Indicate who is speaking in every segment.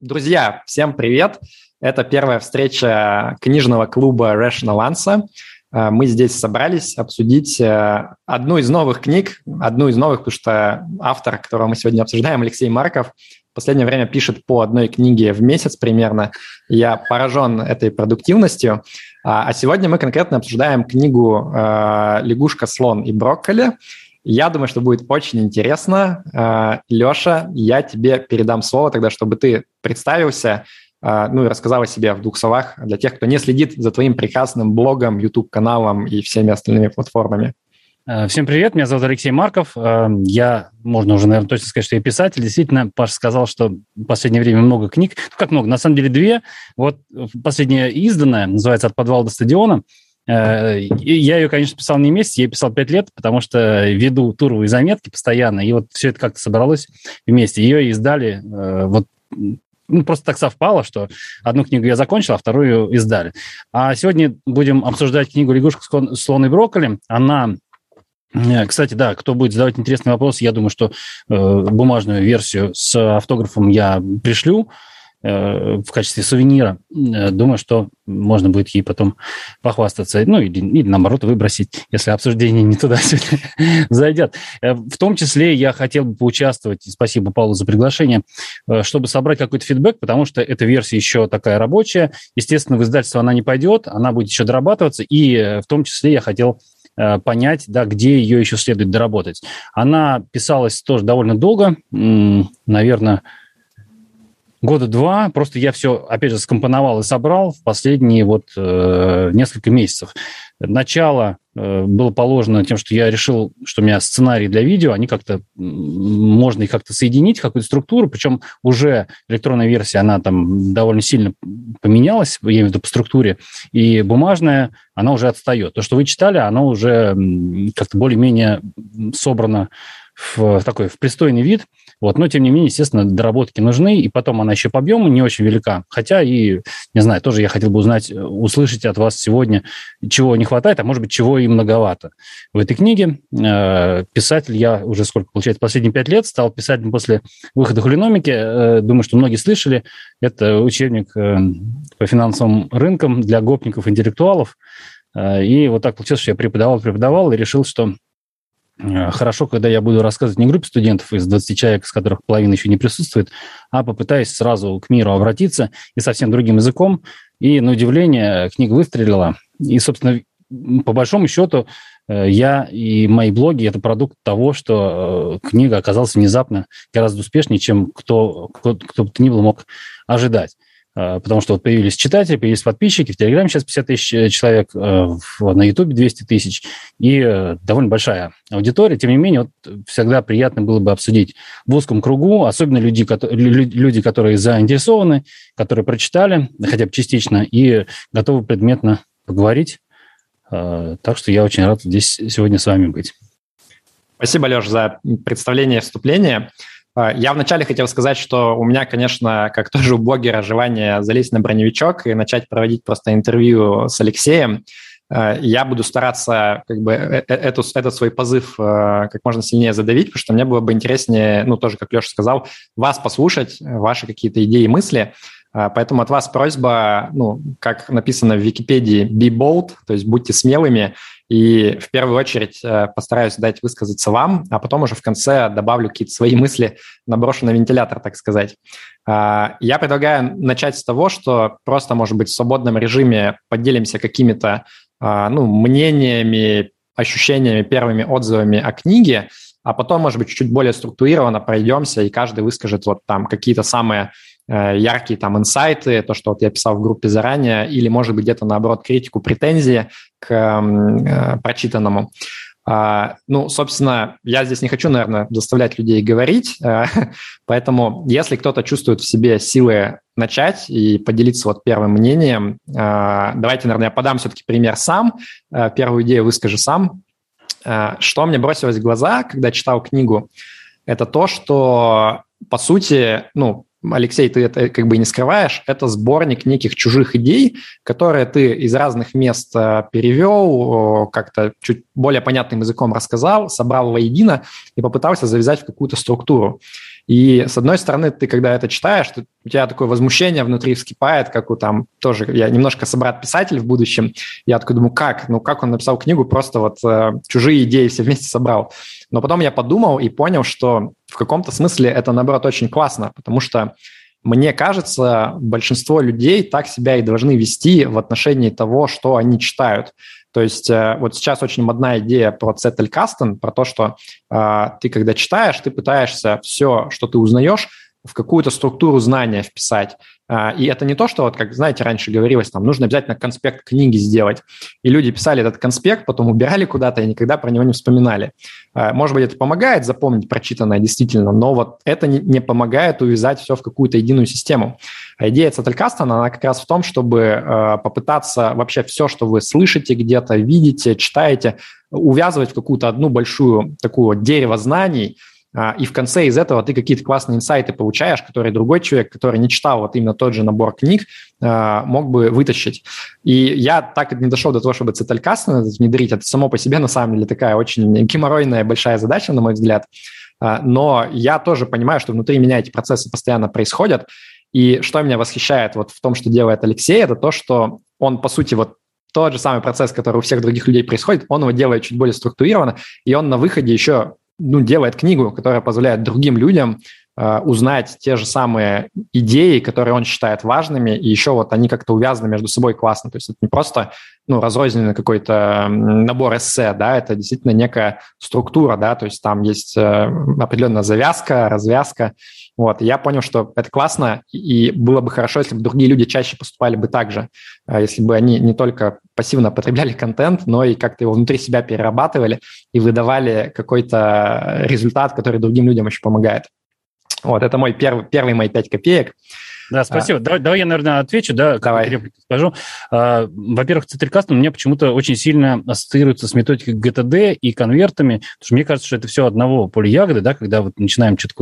Speaker 1: Друзья, всем привет! Это первая встреча книжного клуба Rational Answer. Э, мы здесь собрались обсудить э, одну из новых книг, одну из новых, потому что автор, которого мы сегодня обсуждаем, Алексей Марков, в последнее время пишет по одной книге в месяц примерно. Я поражен этой продуктивностью. А, а сегодня мы конкретно обсуждаем книгу э, «Лягушка, слон и брокколи». Я думаю, что будет очень интересно. А, Леша, я тебе передам слово тогда, чтобы ты представился, а, ну и рассказал о себе в двух словах для тех, кто не следит за твоим прекрасным блогом, YouTube-каналом и всеми остальными платформами.
Speaker 2: А, всем привет, меня зовут Алексей Марков. Я, можно уже, наверное, точно сказать, что я писатель. Действительно, Паша сказал, что в последнее время много книг. Ну, как много? На самом деле две. Вот последняя изданная, называется «От подвала до стадиона». Э, я ее, конечно, писал не месяц, я ее писал пять лет, потому что веду туровые заметки постоянно, и вот все это как-то собралось вместе. Ее издали э, вот ну, просто так совпало, что одну книгу я закончил, а вторую издали. А сегодня будем обсуждать книгу «Лягушка, слон и брокколи». Она э, кстати, да, кто будет задавать интересный вопрос, я думаю, что э, бумажную версию с автографом я пришлю. В качестве сувенира. Э, думаю, что можно будет ей потом похвастаться, ну или, или наоборот выбросить, если обсуждение не туда зайдет. Э, в том числе я хотел бы поучаствовать, спасибо Павлу за приглашение, чтобы собрать какой-то фидбэк, потому что эта версия еще такая рабочая. Естественно, в издательство она не пойдет, она будет еще дорабатываться, и в том числе я хотел понять, да, где ее еще следует доработать. Она писалась тоже довольно долго, наверное, года два. Просто я все, опять же, скомпоновал и собрал в последние вот э, несколько месяцев. Начало э, было положено тем, что я решил, что у меня сценарий для видео, они как-то, можно их как-то соединить, какую-то структуру, причем уже электронная версия, она там довольно сильно поменялась, я имею в виду по структуре, и бумажная, она уже отстает. То, что вы читали, оно уже как-то более-менее собрано в такой в пристойный вид. Вот. Но, тем не менее, естественно, доработки нужны, и потом она еще по объему не очень велика. Хотя и, не знаю, тоже я хотел бы узнать, услышать от вас сегодня, чего не хватает, а может быть, чего и многовато. В этой книге э, писатель, я уже сколько, получается, последние пять лет стал писателем после выхода хулиномики. Э, думаю, что многие слышали. Это учебник э, по финансовым рынкам для гопников, интеллектуалов. Э, и вот так получилось, что я преподавал, преподавал и решил, что Э, хорошо, когда я буду рассказывать не группе студентов из 20 человек, из которых половина еще не присутствует, а попытаюсь сразу к миру обратиться и совсем другим языком. И, на удивление, книга выстрелила. И, собственно, по большому счету, э, я и мои блоги – это продукт того, что э, книга оказалась внезапно гораздо успешнее, чем кто, кто, кто бы то ни было мог ожидать. А, потому что вот появились читатели, появились подписчики, в Телеграме сейчас 50 тысяч э, человек, э, на Ютубе 200 тысяч, и э, довольно большая аудитория. Тем не менее, вот всегда приятно было бы обсудить в узком кругу, особенно люди, люди, которые заинтересованы, которые прочитали, хотя бы частично, и готовы предметно поговорить. Так что я очень рад здесь сегодня с вами быть.
Speaker 1: Спасибо, Леш, за представление вступления. А, я вначале хотел сказать, что у меня, конечно, как тоже у блогера, желание залезть на броневичок и начать проводить просто интервью с Алексеем. А, я буду стараться как бы э, э, эту, этот свой позыв а, как можно сильнее задавить, потому что мне было бы интереснее, ну, тоже, как Леша сказал, вас послушать, ваши какие-то идеи и мысли. Поэтому от вас просьба, ну, как написано в Википедии, be bold, то есть будьте смелыми и в первую очередь э, постараюсь дать высказаться вам, а потом уже в конце добавлю какие-то свои мысли, наброшу на вентилятор, так сказать. А, я предлагаю начать с того, что просто, может быть, в свободном режиме поделимся какими-то а, ну, мнениями, ощущениями, первыми отзывами о книге, а потом, может быть, чуть-чуть более структурированно пройдемся, и каждый выскажет вот там какие-то самые яркие там инсайты, то, что вот я писал в группе заранее, или, может быть, где-то, наоборот, критику, претензии к э, прочитанному. Uh, ну, собственно, я здесь не хочу, наверное, заставлять людей говорить, uh, поэтому если кто-то чувствует в себе силы начать и поделиться вот первым мнением, uh, давайте, наверное, я подам все-таки пример сам, первую идею выскажу сам. Что мне бросилось в глаза, когда читал книгу, это то, что, по сути, ну, Алексей, ты это как бы не скрываешь, это сборник неких чужих идей, которые ты из разных мест э, перевел, как-то чуть более понятным языком рассказал, собрал воедино и попытался завязать в какую-то структуру. И, с одной стороны, ты, когда это читаешь, ты, у тебя такое возмущение внутри вскипает, как у там тоже, я немножко собрат-писатель в будущем, я такой думаю, как? Ну, как он написал книгу, просто вот э, чужие идеи все вместе собрал. Но потом я подумал и понял, что каком-то смысле это, наоборот, очень классно, потому что мне кажется, большинство людей так себя и должны вести в отношении того, что они читают. То есть э, вот сейчас очень модная идея про Zettelkasten, про то, что э, ты, когда читаешь, ты пытаешься все, что ты узнаешь, в какую-то структуру знания вписать. А, и это не то, что, вот, как, знаете, раньше говорилось, там, нужно обязательно конспект книги сделать. И люди писали этот конспект, потом убирали куда-то и никогда про него не вспоминали. А, может быть, это помогает запомнить прочитанное действительно, но вот это не помогает увязать все в какую-то единую систему. А идея Цетелькаста, она как раз в том, чтобы а, попытаться вообще все, что вы слышите где-то, видите, читаете, увязывать в какую-то одну большую такую дерево знаний, и в конце из этого ты какие-то классные инсайты получаешь, которые другой человек, который не читал вот именно тот же набор книг, а, мог бы вытащить. И я так и не дошел до того, чтобы циталькаст внедрить. Это само по себе, на самом деле, такая очень геморройная большая задача, на мой взгляд. А, но я тоже понимаю, что внутри меня эти процессы постоянно происходят. И что меня восхищает вот в том, что делает Алексей, это то, что он, по сути, вот тот же самый процесс, который у всех других людей происходит, он его делает чуть более структурированно, и он на выходе еще ну, делает книгу, которая позволяет другим людям э, узнать те же самые идеи, которые он считает важными, и еще вот они как-то увязаны между собой классно. То есть это не просто ну, разрозненный какой-то набор эссе, да, это действительно некая структура, да, то есть там есть э, определенная завязка, развязка. Вот, я понял, что это классно, и было бы хорошо, если бы другие люди чаще поступали бы так же, э, если бы они не только пассивно потребляли контент, но и как-то его внутри себя перерабатывали и выдавали какой-то результат, который другим людям еще помогает. Вот, это мой первый, первый мои пять копеек.
Speaker 2: Да, спасибо. А, давай, давай я, наверное, отвечу, да, давай. реплику скажу. А, во-первых, Цитрикаст у меня почему-то очень сильно ассоциируется с методикой GTD и конвертами, потому что мне кажется, что это все одного поля ягоды, да, когда вот начинаем что-то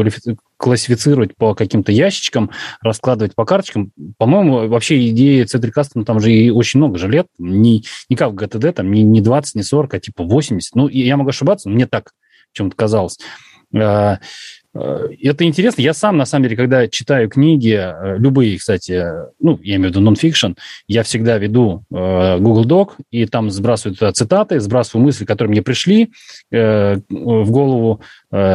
Speaker 2: классифицировать по каким-то ящичкам, раскладывать по карточкам. По-моему, вообще идеи Цитрикаста, ну, там же и очень много же лет, не, не как в GTD, там не, не 20, не 40, а типа 80. Ну, я могу ошибаться, но мне так чем-то казалось. Э, это интересно. Я сам, на самом деле, когда читаю книги, э, любые, кстати, ну, я имею в виду нон-фикшн, я всегда веду э, Google Doc, и там сбрасываю туда цитаты, сбрасываю мысли, которые мне пришли в голову,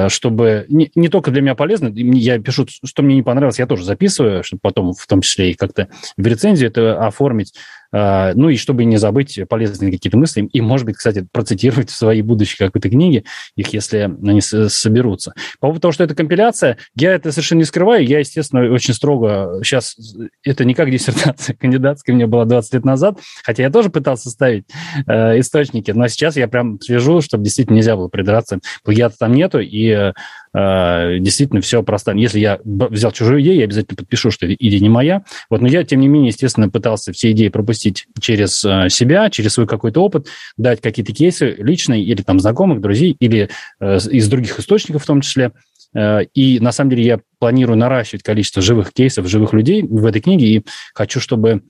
Speaker 2: чтобы не, не только для меня полезно, я пишу, что мне не понравилось, я тоже записываю, чтобы потом в том числе и как-то в рецензию это оформить. А, ну и чтобы не забыть полезные какие-то мысли, и, может быть, кстати, процитировать в своей будущей какой-то книге их, если они соберутся. По поводу того, что это компиляция, я это совершенно не скрываю, я, естественно, очень строго сейчас, это не как диссертация кандидатская, мне было 20 лет назад, хотя я тоже пытался ставить э, источники, но сейчас я прям свяжу, чтобы действительно нельзя было придраться. Плагиата там нету, и э, Э, действительно все просто. Если я взял чужую идею, я обязательно подпишу, что идея не моя. Вот, но я, тем не менее, естественно, пытался все идеи пропустить через э, себя, через свой какой-то опыт, дать какие-то кейсы личные или там знакомых, друзей, или э, из других источников в том числе. И на самом деле я планирую наращивать количество живых кейсов, живых людей в этой книге, и хочу, чтобы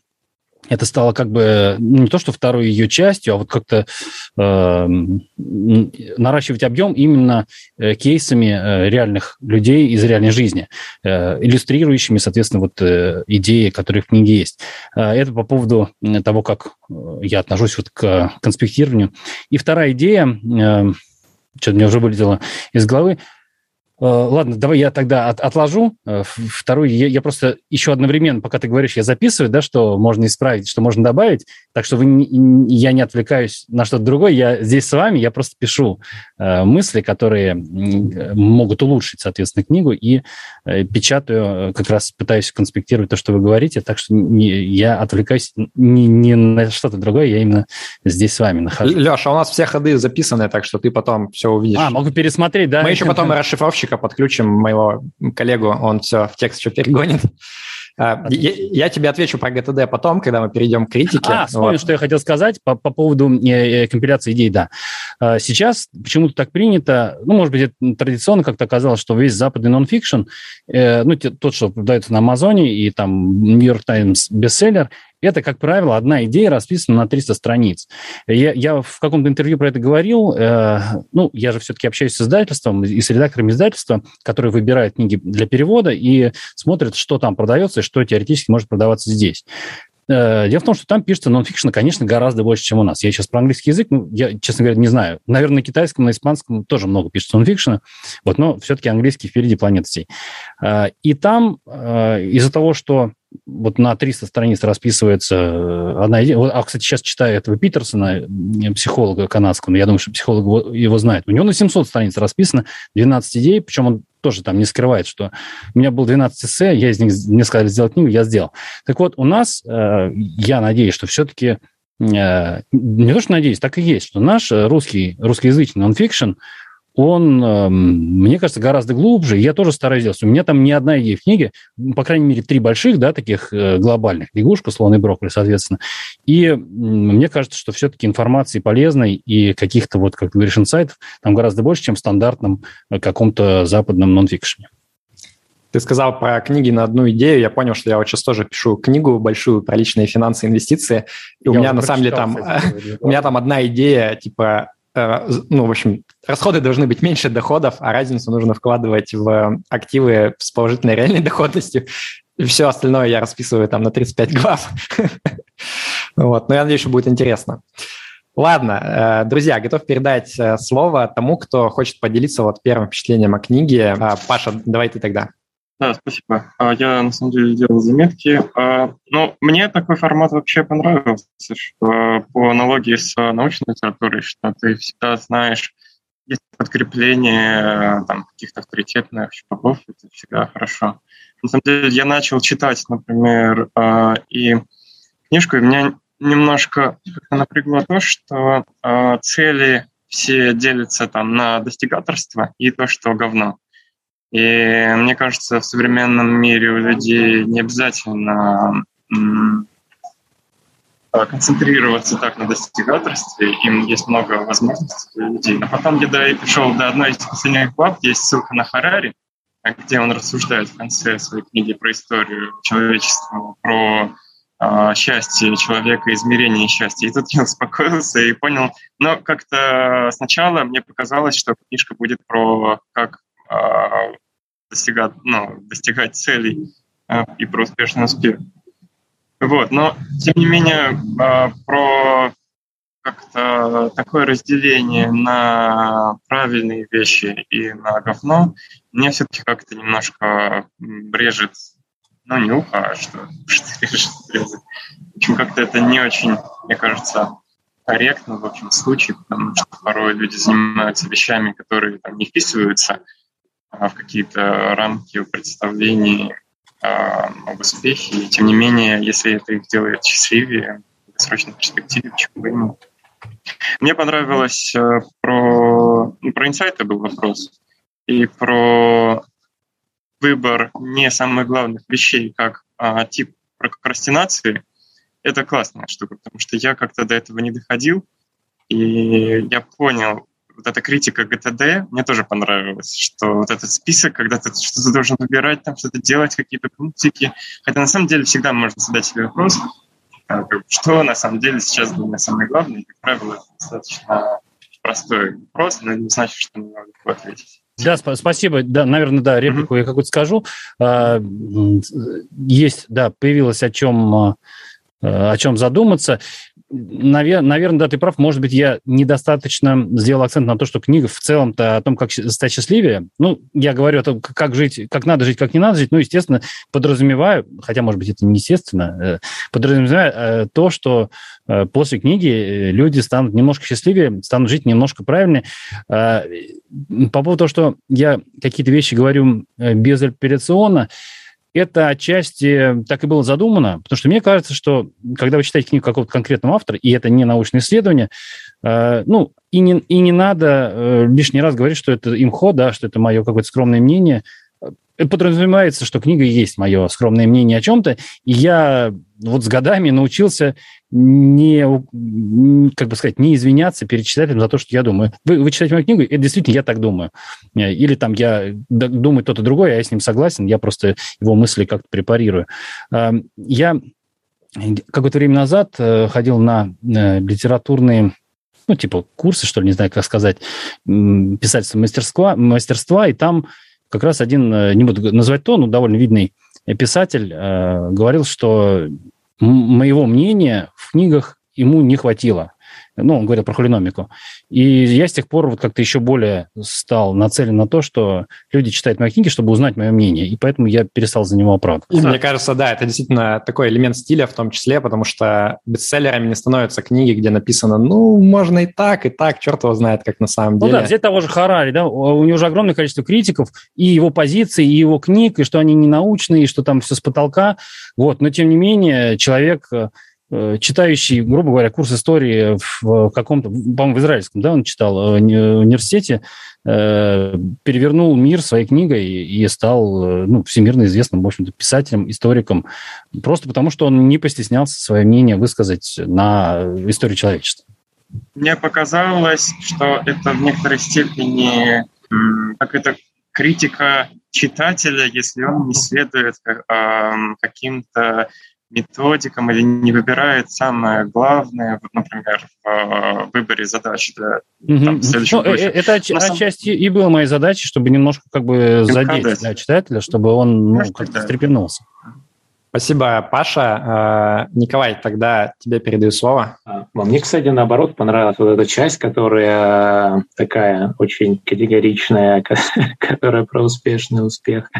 Speaker 2: это стало как бы ну, не то, что второй ее частью, а вот как-то э, наращивать объем именно кейсами э, реальных людей из реальной жизни, э, иллюстрирующими, соответственно, вот э, идеи, которые в книге есть. Э, это по поводу того, как э, я отношусь вот к конспектированию. И вторая идея, э, что-то мне уже вылетело из головы, ладно, давай я тогда от, отложу. Э, второй, я, я просто еще одновременно, пока ты говоришь, я записываю, да, что можно исправить, что можно добавить. Так что вы не, я не отвлекаюсь на что-то другое. Я здесь с вами, я просто пишу э, мысли, которые могут улучшить, соответственно, книгу, и э, печатаю, э, как раз пытаюсь конспектировать то, что вы говорите. Так что не, я отвлекаюсь не, не на что-то другое, я именно здесь с вами нахожусь.
Speaker 1: Леша, у нас все ходы записаны, так что ты потом все увидишь.
Speaker 2: А, могу пересмотреть, да?
Speaker 1: Мы еще потом расшифровщик разработчика подключим моего коллегу, он все в текст еще перегонит. А, я, я тебе отвечу про GTD потом, когда мы перейдем к критике.
Speaker 2: А, вспомнил, вот. что я хотел сказать по, по поводу э, э, компиляции идей, да. А, сейчас почему-то так принято, ну, может быть, это традиционно как-то оказалось, что весь западный нон-фикшн, э, ну, тот, что продается на Амазоне и там New York Times бестселлер, это, как правило, одна идея расписана на 300 страниц. Я, я в каком-то интервью про это говорил. Э, ну, я же все-таки общаюсь с издательством и с редакторами издательства, которые выбирают книги для перевода и смотрят, что там продается и что теоретически может продаваться здесь. Э, дело в том, что там пишется нонфикшн, конечно, гораздо больше, чем у нас. Я сейчас про английский язык, ну, я, честно говоря, не знаю. Наверное, на китайском, на испанском тоже много пишется нонфикшена, вот, но все-таки английский впереди планеты всей. Э, и там э, из-за того, что вот на 300 страниц расписывается одна идея. А, кстати, сейчас читаю этого Питерсона, психолога канадского, я думаю, что психолог его знает. У него на 700 страниц расписано 12 идей, причем он тоже там не скрывает, что у меня было 12 эссе, я из них, мне сказали сделать книгу, я сделал. Так вот, у нас, э, я надеюсь, что все-таки, э, не то что надеюсь, так и есть, что наш русский, русскоязычный нонфикшн, он, эм, мне кажется, гораздо глубже. Я тоже стараюсь делать. У меня там не одна идея в книге, по крайней мере, три больших, да, таких э, глобальных. Лягушка, слон и брокколи, соответственно. И мне кажется, что все-таки информации полезной и каких-то, вот, как ты говоришь, инсайтов там гораздо больше, чем в стандартном э, каком-то западном нонфикшене.
Speaker 1: Ты сказал про книги на одну идею. Я понял, что я вот сейчас тоже пишу книгу большую про личные финансы и инвестиции. И я у меня на самом деле там, у меня там одна идея, типа, ну, в общем, расходы должны быть меньше доходов, а разницу нужно вкладывать в активы с положительной реальной доходностью. И все остальное я расписываю там на 35 глав. Вот, но я надеюсь, что будет интересно. Ладно, э, друзья, готов передать э, слово тому, кто хочет поделиться вот первым впечатлением о книге. Паша, давай ты тогда.
Speaker 3: Да, спасибо. А, я на самом деле делал заметки. А, ну, мне такой формат вообще понравился, что по аналогии с научной литературой, что ты всегда знаешь, есть подкрепление там, каких-то авторитетных чуваков, это всегда хорошо. На самом деле я начал читать, например, а, и книжку, и меня немножко напрягло то, что цели все делятся там на достигаторство и то, что говно. И мне кажется, в современном мире у людей не обязательно концентрироваться так на достигаторстве. Им есть много возможностей людей. А потом, я пришел до одной из последних глав, есть ссылка на Харари, где он рассуждает в конце своей книги про историю человечества, про э, счастье человека, измерение счастья. И тут я успокоился и понял, но как-то сначала мне показалось, что книжка будет про как а, достигать, ну, достигать целей а, и про успешный успех. Вот, но тем не менее а, про как-то такое разделение на правильные вещи и на говно мне все-таки как-то немножко брежет, ну не ухо, а что, что режет, резать. В общем, как-то это не очень, мне кажется, корректно в общем случае, потому что порой люди занимаются вещами, которые там не вписываются а, в какие-то рамки представлений а, об успехе. И тем не менее, если это их делает счастливее, в долгосрочной перспективе, почему бы и нет. Мне понравилось э, про, ну, про инсайты был вопрос, и про выбор не самых главных вещей, как а, тип прокрастинации. Это классная штука, потому что я как-то до этого не доходил, и я понял, вот эта критика ГТД мне тоже понравилась, что вот этот список, когда ты что-то должен выбирать, там что-то делать, какие-то пунктики. Хотя на самом деле всегда можно задать себе вопрос, а, что на самом деле сейчас для меня самое главное. И, как правило, это достаточно простой вопрос, но не значит, что мне надо ответить.
Speaker 2: Да, сп- спасибо. Да, наверное, да, реплику mm-hmm. я какую-то скажу. А, есть, да, появилось о чем, а, о чем задуматься навер- наверное, да, ты прав. Может быть, я недостаточно сделал акцент на то, что книга в целом-то о том, как стать счастливее. Ну, я говорю о том, как жить, как надо жить, как не надо жить. Ну, естественно, подразумеваю, хотя, может быть, это не естественно, э, подразумеваю э, то, что э, после книги люди станут немножко счастливее, станут жить немножко правильнее. По поводу того, что я какие-то вещи говорю безапелляционно, это отчасти так и было задумано, потому что мне кажется, что когда вы читаете книгу какого-то конкретного автора, и это не научное исследование, э, ну, и не, и не надо э, лишний раз говорить, что это имхо, да, что это мое какое-то скромное мнение. Э, подразумевается, что книга есть мое скромное мнение о чем-то, и я вот с годами научился не, как бы сказать, не извиняться перед читателем за то, что я думаю. Вы, вы читаете мою книгу, и действительно я так думаю. Или там я думаю кто-то другой, а я с ним согласен, я просто его мысли как-то препарирую. Я какое-то время назад э, ходил на э, литературные ну, типа курсы, что ли, не знаю, как сказать, писательства мастерства, мастерства, и там как раз один, э, не буду называть то, но довольно видный писатель э, говорил, что моего мнения в книгах ему не хватило. Ну, он говорил про холиномику. И я с тех пор вот как-то еще более стал нацелен на то, что люди читают мои книги, чтобы узнать мое мнение. И поэтому я перестал за него оправдываться.
Speaker 1: Мне кажется, да, это действительно такой элемент стиля в том числе, потому что бестселлерами не становятся книги, где написано, ну, можно и так, и так, черт его знает, как на самом деле.
Speaker 2: Ну да, взять того же Харари, да, у него же огромное количество критиков, и его позиции, и его книг, и что они не научные, и что там все с потолка. Вот, но тем не менее, человек Э, читающий, грубо говоря, курс истории в каком-то, по-моему, в израильском, да, он читал э, университете, э, перевернул мир своей книгой и стал ну, всемирно известным, в общем-то, писателем, историком, просто потому что он не постеснялся свое мнение высказать на историю человечества.
Speaker 3: Мне показалось, что это в некоторой степени как это критика читателя, если он не следует каким-то методикам или не выбирает самое главное, вот, например, в э, выборе задач для
Speaker 2: угу. там, следующего ну, э, Это отч- самом... отчасти и было моей задачей, чтобы немножко как бы задеть для читателя, чтобы он ну, как-то да. встрепенулся.
Speaker 1: Спасибо, Паша. Э, Николай, тогда тебе передаю слово.
Speaker 4: А, мне, кстати, наоборот понравилась вот эта часть, которая такая очень категоричная, которая про успешный успех.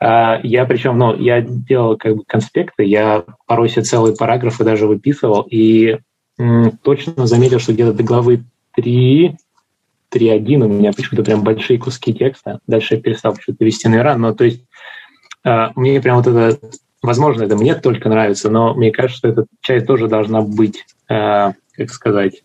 Speaker 4: А, я причем, ну, я делал как бы конспекты, я порой себе целые параграфы даже выписывал, и точно заметил, что где-то до главы 3, 3.1 у меня почему-то прям большие куски текста. Дальше я перестал почему-то вести на но то есть а, мне прям вот это, возможно, это мне только нравится, но мне кажется, что эта часть тоже должна быть, а, как сказать,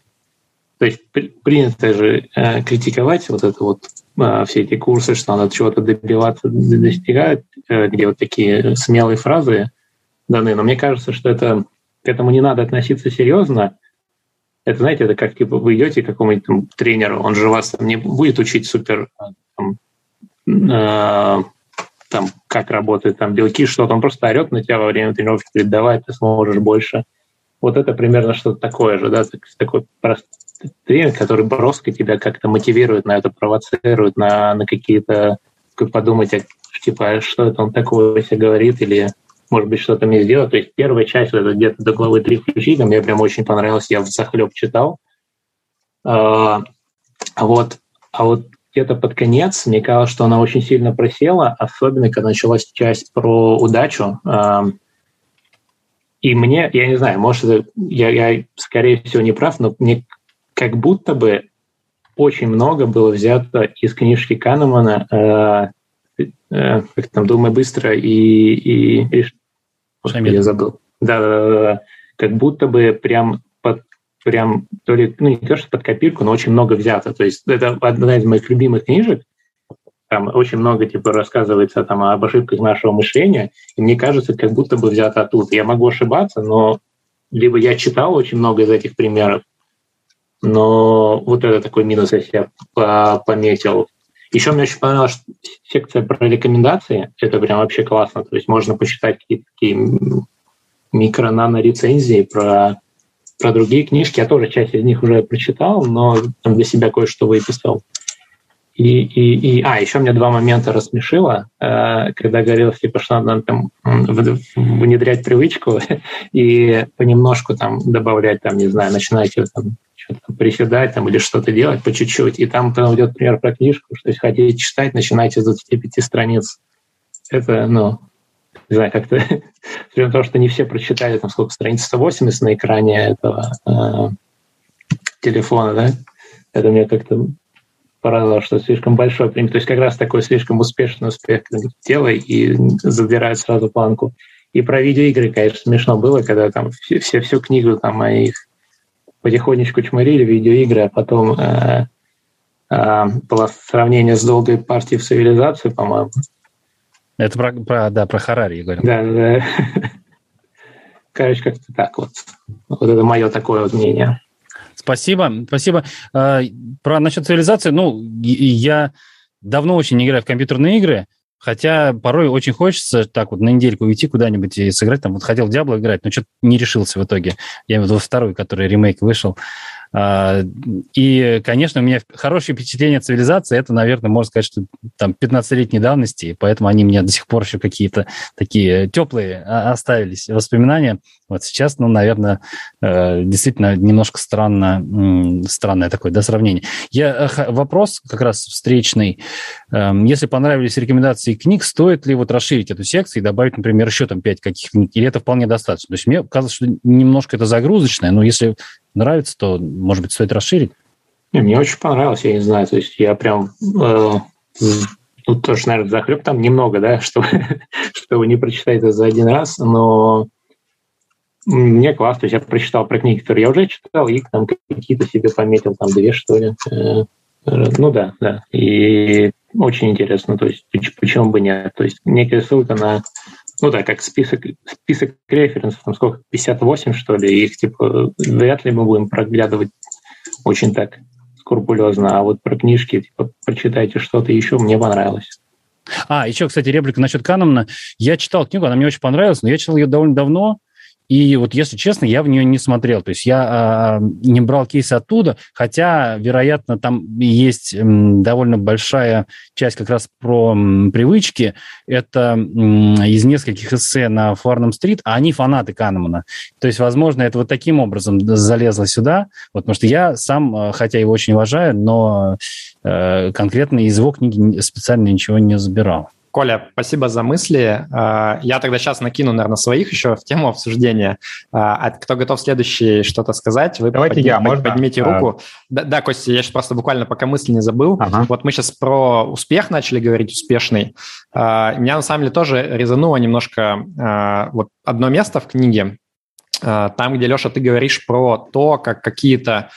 Speaker 4: то есть принято же э, критиковать вот это вот все эти курсы, что надо чего-то добиваться, достигать, э, где вот такие смелые фразы даны. Но мне кажется, что это к этому не надо относиться серьезно. Это, знаете, это как типа вы идете к какому-нибудь там, тренеру, он же вас там, не будет учить супер там, э, там, как работают там белки, что-то, он просто орет на тебя во время тренировки, говорит, давай, ты сможешь больше. Вот это примерно что-то такое же, да, такой тренер, который броско тебя как-то мотивирует на это, провоцирует на, на какие-то подумать, а, типа, а что это он такое себе говорит, или может быть, что-то мне сделать. То есть первая часть, это где-то до главы 3 включили, мне прям очень понравилось, я в захлеб читал. А, вот, а вот где-то под конец, мне казалось, что она очень сильно просела, особенно когда началась часть про удачу. А, и мне, я не знаю, может, я, я, скорее всего, не прав, но мне как будто бы очень много было взято из книжки Канемана, э, э, как там «Думай быстро» и... и, я забыл. Да, да, да, да. Как будто бы прям под прям то ли, ну не то, что под копирку, но очень много взято. То есть это одна из моих любимых книжек. Там очень много типа рассказывается там об ошибках нашего мышления, и мне кажется, как будто бы взято оттуда. Я могу ошибаться, но либо я читал очень много из этих примеров, но вот это такой минус я себе пометил. Еще мне очень понравилась секция про рекомендации. Это прям вообще классно. То есть можно почитать какие-то такие микро-нано-рецензии про, про другие книжки. Я тоже часть из них уже прочитал, но там для себя кое-что выписал. И, и, и, а, еще мне два момента рассмешило, э, когда говорилось, типа, что надо там внедрять привычку и понемножку там добавлять, там, не знаю, начинайте там что-то приседать там, или что-то делать по чуть-чуть. И там там идет пример про книжку, что если хотите читать, начинайте с 25 страниц. Это, ну, не знаю, как-то... При том, что не все прочитали, там, сколько страниц, 180 на экране этого э, телефона, да? Это мне как-то порадовало, что слишком большой пример. То есть как раз такой слишком успешный успех делай и задирает сразу планку. И про видеоигры, конечно, смешно было, когда там все всю книгу там моих потихонечку чморили видеоигры, а потом э, э, было сравнение с долгой партией в цивилизацию, по-моему.
Speaker 2: Это про, про, да, про Харари я говорю.
Speaker 4: Да, да. Короче, как-то так вот. Вот это мое такое вот мнение.
Speaker 2: Спасибо, спасибо. А, про насчет цивилизации, ну, я давно очень не играю в компьютерные игры, Хотя порой очень хочется так вот на недельку уйти куда-нибудь и сыграть. Там вот хотел Диабло играть, но что-то не решился в итоге. Я имею в виду второй, который ремейк вышел. А, и, конечно, у меня хорошее впечатление цивилизации, это, наверное, можно сказать, что там 15-летней давности, поэтому они мне до сих пор еще какие-то такие теплые а, оставились воспоминания. Вот сейчас, ну, наверное, э, действительно немножко странно, странное такое, да, сравнение. Я, э, вопрос как раз встречный. Эм, если понравились рекомендации книг, стоит ли вот расширить эту секцию и добавить, например, еще там 5 каких книг, или это вполне достаточно? То есть мне кажется, что немножко это загрузочное, но если нравится, то, может быть, стоит расширить?
Speaker 4: Мне очень понравилось, я не знаю, то есть я прям э, тут тоже, наверное, захлеб там немного, да, чтобы, чтобы не прочитать это за один раз, но мне классно, то есть я прочитал про книги, которые я уже читал, и там какие-то себе пометил, там две, что ли. Э, ну да, да. И очень интересно, то есть почему бы нет. То есть некая ссылка на ну да, как список, список референсов, там сколько, 58, что ли, их типа вряд ли мы будем проглядывать очень так скрупулезно, а вот про книжки, типа, прочитайте что-то еще, мне понравилось.
Speaker 2: А, еще, кстати, реплика насчет Канемана. Я читал книгу, она мне очень понравилась, но я читал ее довольно давно, и вот, если честно, я в нее не смотрел. То есть я э, не брал кейсы оттуда, хотя, вероятно, там есть э, довольно большая часть как раз про э, привычки. Это э, из нескольких эссе на Фарнам-стрит, а они фанаты Канемана. То есть, возможно, это вот таким образом залезло сюда. Вот, потому что я сам, э, хотя его очень уважаю, но э, конкретно из его книги специально ничего не забирал.
Speaker 1: Коля, спасибо за мысли. А, я тогда сейчас накину, наверное, своих еще в тему обсуждения. А, а кто готов следующий что-то сказать, вы
Speaker 5: Давайте
Speaker 1: подним,
Speaker 5: я, можно?
Speaker 1: поднимите руку. А... Да, да, Костя, я сейчас просто буквально пока мысли не забыл. Ага. Вот мы сейчас про успех начали говорить, успешный. Меня на самом деле тоже резануло немножко вот одно место в книге, там, где, Леша, ты говоришь про то, как какие-то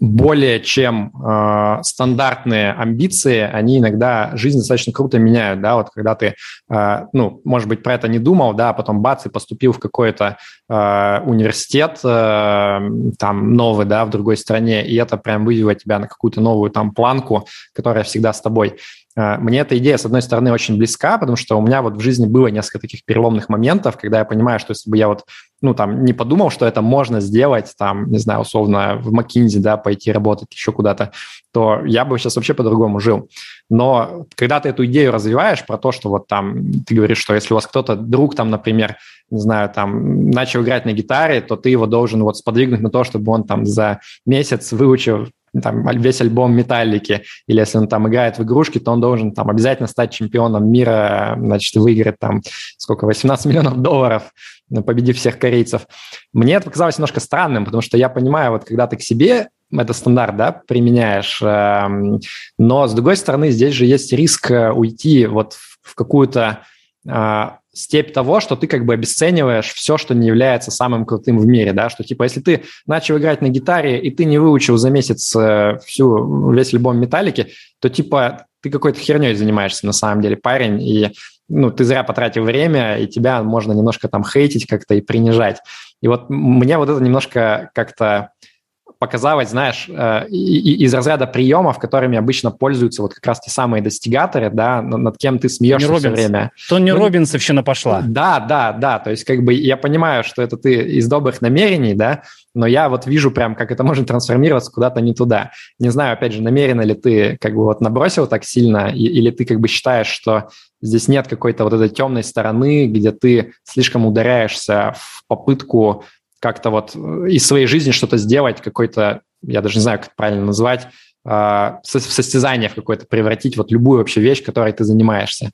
Speaker 1: более чем э, стандартные амбиции, они иногда жизнь достаточно круто меняют, да, вот когда ты, э, ну, может быть, про это не думал, да, а потом бац, и поступил в какой-то э, университет, э, там, новый, да, в другой стране, и это прям вывело тебя на какую-то новую там планку, которая всегда с тобой. Мне эта идея, с одной стороны, очень близка, потому что у меня вот в жизни было несколько таких переломных моментов, когда я понимаю, что если бы я вот, ну, там, не подумал, что это можно сделать, там, не знаю, условно, в McKinsey, да, пойти работать еще куда-то, то я бы сейчас вообще по-другому жил. Но когда ты эту идею развиваешь про то, что вот там, ты говоришь, что если у вас кто-то, друг там, например, не знаю, там, начал играть на гитаре, то ты его должен вот сподвигнуть на то, чтобы он там за месяц выучил там, весь альбом Металлики, или если он там играет в игрушки, то он должен там обязательно стать чемпионом мира, значит, выиграть там сколько, 18 миллионов долларов, победив всех корейцев. Мне это показалось немножко странным, потому что я понимаю, вот когда ты к себе это стандарт, да, применяешь, эм, но с другой стороны здесь же есть риск э, уйти вот в какую-то а, степь того, что ты как бы обесцениваешь все, что не является самым крутым в мире, да, что типа если ты начал играть на гитаре и ты не выучил за месяц э, всю весь альбом Металлики, то типа ты какой-то херней занимаешься на самом деле, парень, и ну, ты зря потратил время, и тебя можно немножко там хейтить как-то и принижать. И вот мне вот это немножко как-то показалось, знаешь, э, из разряда приемов, которыми обычно пользуются вот как раз те самые достигаторы, да, над кем ты смеешься Тони все время.
Speaker 2: Тони ну, Робинсовщина пошла.
Speaker 1: Да, да, да, то есть как бы я понимаю, что это ты из добрых намерений, да, но я вот вижу прям, как это может трансформироваться куда-то не туда. Не знаю, опять же, намеренно ли ты как бы вот набросил так сильно, или ты как бы считаешь, что здесь нет какой-то вот этой темной стороны, где ты слишком ударяешься в попытку как-то вот э, из своей жизни что-то сделать, какой-то, я даже не знаю, как это правильно назвать, а, в состязание в какое-то превратить вот любую вообще вещь, которой ты занимаешься.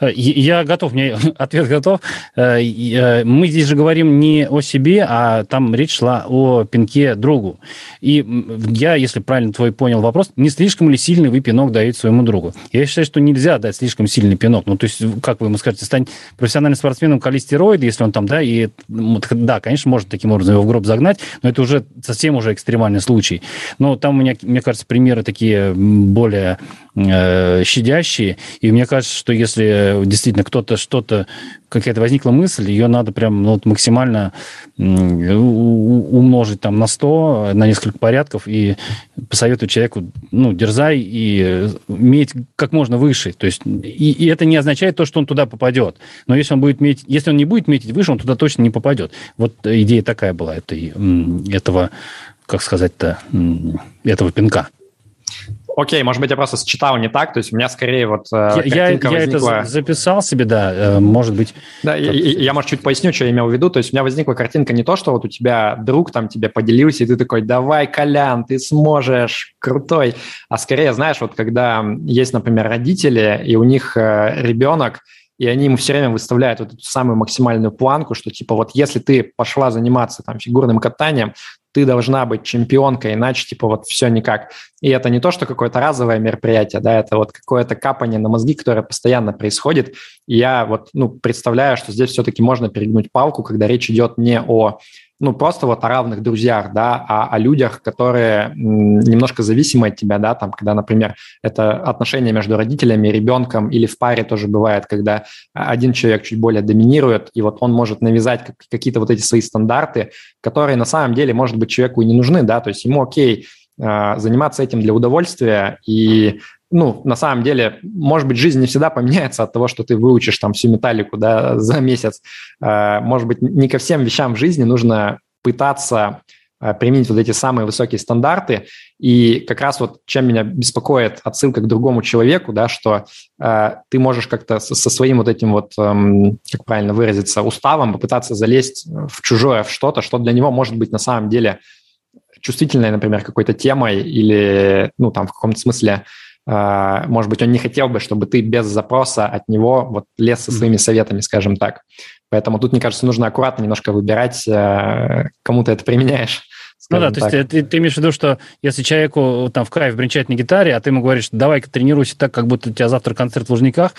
Speaker 2: Э, я готов, мне ответ готов. Э, э, мы здесь же говорим не о себе, а там речь шла о пинке другу. И я, если правильно твой понял вопрос, не слишком ли сильный вы пинок даете своему другу? Я считаю, что нельзя дать слишком сильный пинок. Ну, то есть, как вы ему скажете, стань профессиональным спортсменом, кали если он там, да, и да, конечно, можно таким образом его в гроб загнать, но это уже совсем уже экстремальный случай. Но там у меня, мне кажется, примеры такие более щадящие. И мне кажется, что если действительно кто-то что-то, какая-то возникла мысль, ее надо прям ну, вот максимально умножить там на 100, на несколько порядков и посоветовать человеку, ну, дерзай и иметь как можно выше. То есть, и, и это не означает то, что он туда попадет. Но если он будет метить, если он не будет метить выше, он туда точно не попадет. Вот идея такая была этой, этого, как сказать-то, этого пинка.
Speaker 1: Окей, может быть, я просто считал не так, то есть у меня скорее вот
Speaker 2: э, я, я, я это записал себе, да, э, может быть.
Speaker 1: Да, я, я, может, чуть поясню, что я имел в виду, то есть у меня возникла картинка не то, что вот у тебя друг там тебе поделился, и ты такой, давай, Колян, ты сможешь, крутой, а скорее, знаешь, вот когда есть, например, родители, и у них э, ребенок, и они ему все время выставляют вот эту самую максимальную планку, что типа вот если ты пошла заниматься там фигурным катанием, ты должна быть чемпионкой, иначе типа вот все никак. И это не то, что какое-то разовое мероприятие, да, это вот какое-то капание на мозги, которое постоянно происходит. И я вот, ну, представляю, что здесь все-таки можно перегнуть палку, когда речь идет не о ну, просто вот о равных друзьях, да, а о людях, которые немножко зависимы от тебя, да, там, когда, например, это отношения между родителями ребенком, или в паре тоже бывает, когда один человек чуть более доминирует, и вот он может навязать какие-то вот эти свои стандарты, которые на самом деле, может быть, человеку и не нужны, да, то есть ему окей, а, заниматься этим для удовольствия и ну, на самом деле, может быть, жизнь не всегда поменяется от того, что ты выучишь там всю металлику да, за месяц. Э, может быть, не ко всем вещам в жизни нужно пытаться э, применить вот эти самые высокие стандарты. И как раз вот чем меня беспокоит отсылка к другому человеку, да, что э, ты можешь как-то со, со своим вот этим вот, эм, как правильно выразиться, уставом попытаться залезть в чужое, в что-то, что для него может быть на самом деле чувствительной, например, какой-то темой или, ну, там, в каком-то смысле может быть, он не хотел бы, чтобы ты без запроса от него вот лез со своими советами, скажем так. Поэтому тут, мне кажется, нужно аккуратно немножко выбирать, э, кому ты это применяешь.
Speaker 2: Ну да, то есть ты, ты имеешь в виду, что если человеку там в кайф бренчать на гитаре, а ты ему говоришь, давай-ка тренируйся так, как будто у тебя завтра концерт в Лужниках,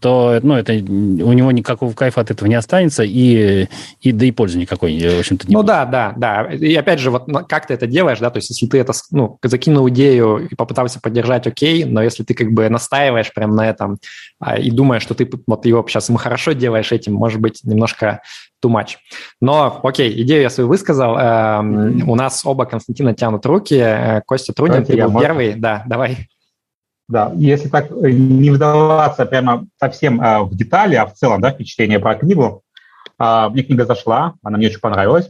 Speaker 2: то ну, это, у него никакого кайфа от этого не останется, и, и да и пользы никакой, в общем-то,
Speaker 1: не Ну будет. да, да, да. И опять же, вот как ты это делаешь, да, то есть если ты это, ну, закинул идею и попытался поддержать, окей, но если ты как бы настаиваешь прямо на этом а, и думаешь, что ты вот его сейчас ему хорошо делаешь этим, может быть, немножко too much. Но, окей, идею я свою высказал. Mm-hmm. У нас оба Константина тянут руки. Э, Костя Трудин, ты был первый. Да, давай.
Speaker 5: Да, если так э, не вдаваться прямо совсем а, в детали, а в целом, да, впечатление про книгу, а, мне книга зашла, она мне очень понравилась.